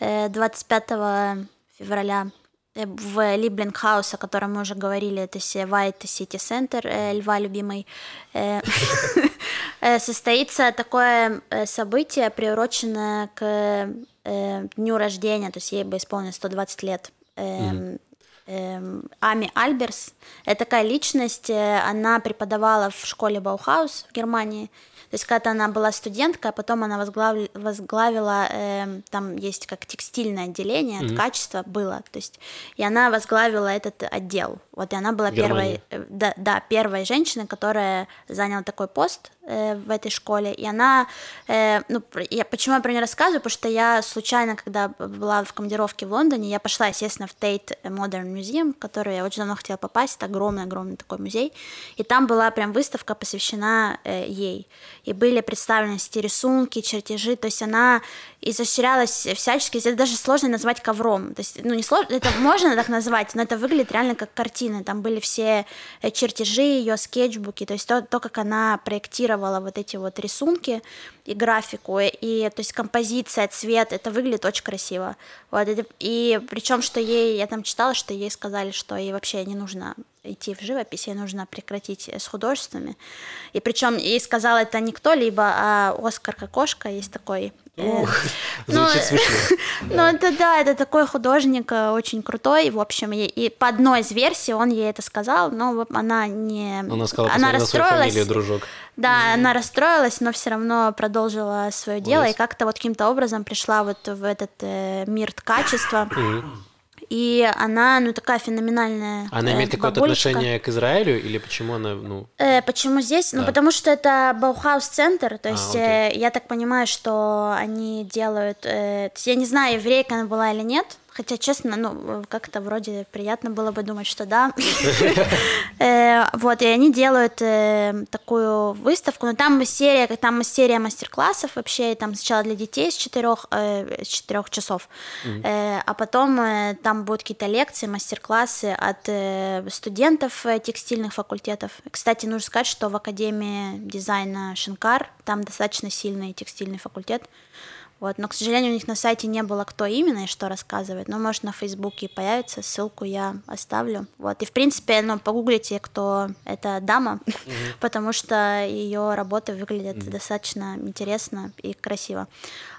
Э, 25 февраля э, в Либлингхаус, о котором мы уже говорили, это White City Center, э, Льва любимый, *laughs* э, состоится такое событие, приуроченное к дню рождения, то есть ей бы исполнилось 120 лет. Эм, эм, Ами Альберс. Это такая личность, она преподавала в школе Баухаус в Германии. То есть когда она была студенткой, а потом она возглавли- возглавила, эм, там есть как текстильное отделение, ткачество было, то есть и она возглавила этот отдел. Вот и она была В Германии. первой, э, да, да, первой женщиной, которая заняла такой пост э, в этой школе. И она, э, ну, я, почему я про нее рассказываю, потому что я случайно, когда была в командировке в Лондоне, я пошла, естественно, в Tate Modern Museum, в который я очень давно хотела попасть, это огромный-огромный такой музей, и там была прям выставка, посвящена э, ей. И были представлены эти рисунки, чертежи, то есть она изощрялась всячески, это даже сложно назвать ковром, то есть, ну, не сложно, это можно так назвать, но это выглядит реально как картина, там были все э, чертежи ее, скетчбуки, то есть то, то, как она проектировала вот эти вот рисунки и графику, и то есть композиция, цвет, это выглядит очень красиво, вот, это- и причем, что ей, я там читала, что ей сказали, что ей вообще не нужно идти в живопись, ей нужно прекратить э, с художествами, и причем ей сказал это не кто-либо, а Оскар Кокошка, есть такой э, ну, *laughs* ну, это да, это такой художник э, очень крутой, в общем, и, по одной из версий он ей это сказал, но она не... Она сказала, она расстроилась, фамилию, дружок. да, она расстроилась, но все равно продолжила свое дело и как-то вот каким-то образом пришла вот в этот мир ткачества. И она, ну, такая феноменальная. Она э, имеет какое-то отношение к Израилю или почему она, ну, Э, почему здесь? Ну, Да. потому что это Баухаус-центр, то А, есть окей. э, я так понимаю, что они делают... э, я не знаю, еврейка она была или нет, хотя, честно, ну, как-то вроде приятно было бы думать, что да. *laughs* Э, Вот, и они делают э, такую выставку, но там серия, там серия мастер-классов вообще, там сначала для детей с четырех, с четырех часов, Э, а потом э, там будут какие-то лекции, мастер-классы от э, студентов э, текстильных факультетов. Кстати, нужно сказать, что в Академии дизайна Шинкар там достаточно сильный текстильный факультет. Вот, но, к сожалению, у них на сайте не было, кто именно и что рассказывает. Но, может, на Фейсбуке появится, ссылку я оставлю. Вот, и, в принципе, ну, погуглите, кто эта дама, *laughs* потому что ее работы выглядят достаточно интересно и красиво.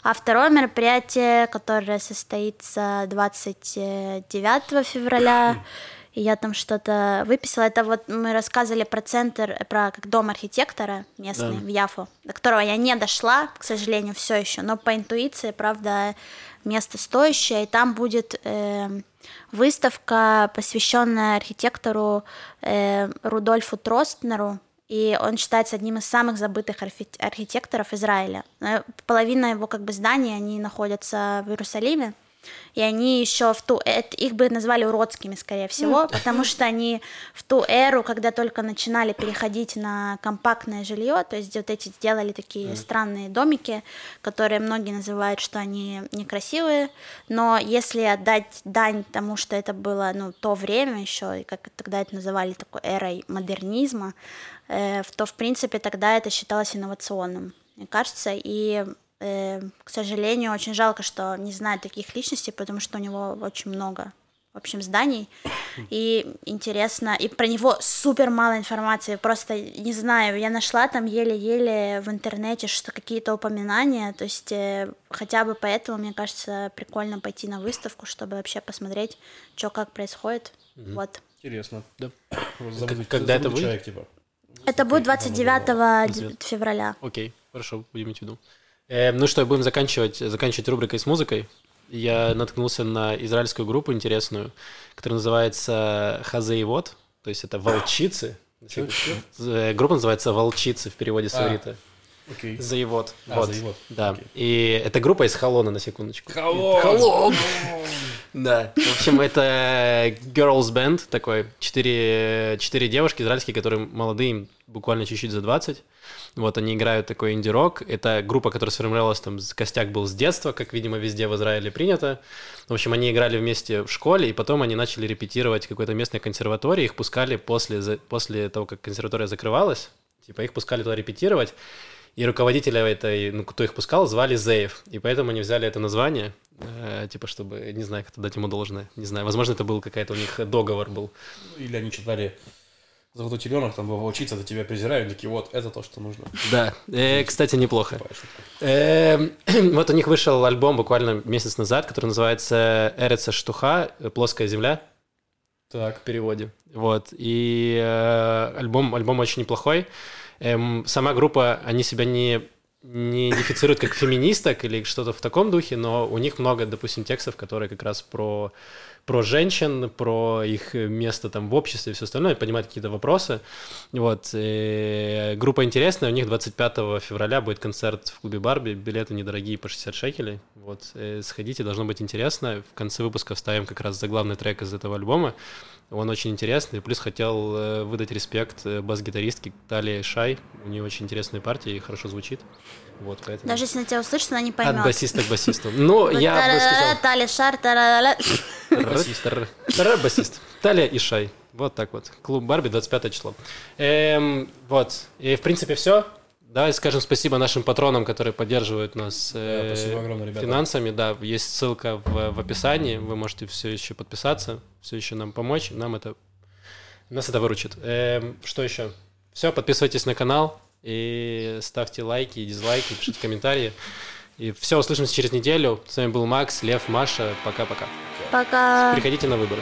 А второе мероприятие, которое состоится 29 февраля, *clears throat* и я там что-то выписала. Это вот мы рассказывали про центр, э, про как дом архитектора местный Да. в Яфу, до которого я не дошла, к сожалению, все еще, но по интуиции, правда, место стоящее, и там будет э, выставка, посвященная архитектору э, Рудольфу Тростнеру, и он считается одним из самых забытых архи- архитекторов Израиля. Э, Половина его как бы зданий, они находятся в Иерусалиме, и они еще в ту, эт- их бы назвали уродскими, скорее всего, потому что они в ту эру, когда только начинали переходить на компактное жилье, то есть вот эти сделали такие странные домики, которые многие называют, что они некрасивые, но если отдать дань тому, что это было, ну, то время еще, и как тогда это называли такой эрой модернизма, э, то, в принципе, тогда это считалось инновационным, мне кажется, и э, к сожалению, очень жалко, что не знаю таких личностей, потому что у него очень много в общем, зданий. И интересно, и про него супер мало информации, просто не знаю, я нашла там еле-еле в интернете что какие-то упоминания, то есть э, хотя бы поэтому, мне кажется, прикольно пойти на выставку, чтобы вообще посмотреть, что как происходит. Мгм. Вот. Интересно. Да. Забытый- когда это будет? человек, типа. Это будет Там было. 29 Известно. февраля. Окей, хорошо, будем иметь в виду. Э, ну что, будем заканчивать, заканчивать рубрикой с музыкой. Я наткнулся на израильскую группу интересную, которая называется Хазаевод, то есть это волчицы. Э, Группа называется Волчицы в переводе с А. иврита. Окей. Заевод. А, вот. Заевод. Да. Окей. И это группа из Холона, на секундочку. Холон! Холон! Да. В общем, это girls band такой. Четыре, четыре девушки израильские, которые молодые, им буквально чуть-чуть за 20. Вот, они играют такой инди-рок. Это группа, которая сформировалась, там, костяк был с детства, как, видимо, везде в Израиле принято. В общем, они играли вместе в школе, и потом они начали репетировать какой-то местной консерватории. Их пускали после, после того, как консерватория закрывалась. Типа, их пускали туда репетировать. И руководителя этой, ну, кто их пускал, звали Зеев. И поэтому они взяли это название, э, типа, чтобы, не знаю, как-то дать ему должное. Не знаю, возможно, это был какая-то у них договор был. Ну, Или они читали «Золотой теленок», там было «Учиться, за тебя презираю», такие, вот, это то, что нужно. Да, э, кстати, неплохо. Эм, *clears throat* Вот у них вышел альбом буквально месяц назад, который называется «Эреца Штуха. Плоская земля» Так. в переводе. Вот. И э, альбом, альбом очень неплохой. Эм, сама группа, они себя не, не идентифицируют как феминисток или что-то в таком духе, но у них много, допустим, текстов, которые как раз про, про женщин, про их место там в обществе и все остальное, поднимают какие-то вопросы. Вот. э, группа интересная, у них 25 февраля будет концерт в клубе Барби, билеты недорогие по 60 шекелей. Вот. э, Сходите, должно быть интересно. В конце выпуска вставим как раз заглавный трек из этого альбома. Он очень интересный. Плюс хотел э, выдать респект э, бас-гитаристке Талии Шай. У нее очень интересные партии и хорошо звучит. Вот, поэтому... Даже если она тебя услышит, она не От поймет. басиста к басисту. Ну, я бы сказал... Тали шар. Басист. Талия и Шай. Вот так вот. Клуб Барби, 25 число. Эм, вот. И, в принципе, все. Давай скажем спасибо нашим патронам, которые поддерживают нас э, Да, огромное, ребята. финансами. Да, есть ссылка в, в описании. Вы можете все еще подписаться, все еще нам помочь. Нам это нас это выручит. Эм, что еще? Все, подписывайтесь на канал и ставьте лайки, дизлайки, пишите комментарии. И все, услышимся через неделю. С вами был Макс, Лев, Маша. Пока-пока. Пока. Приходите на выборы.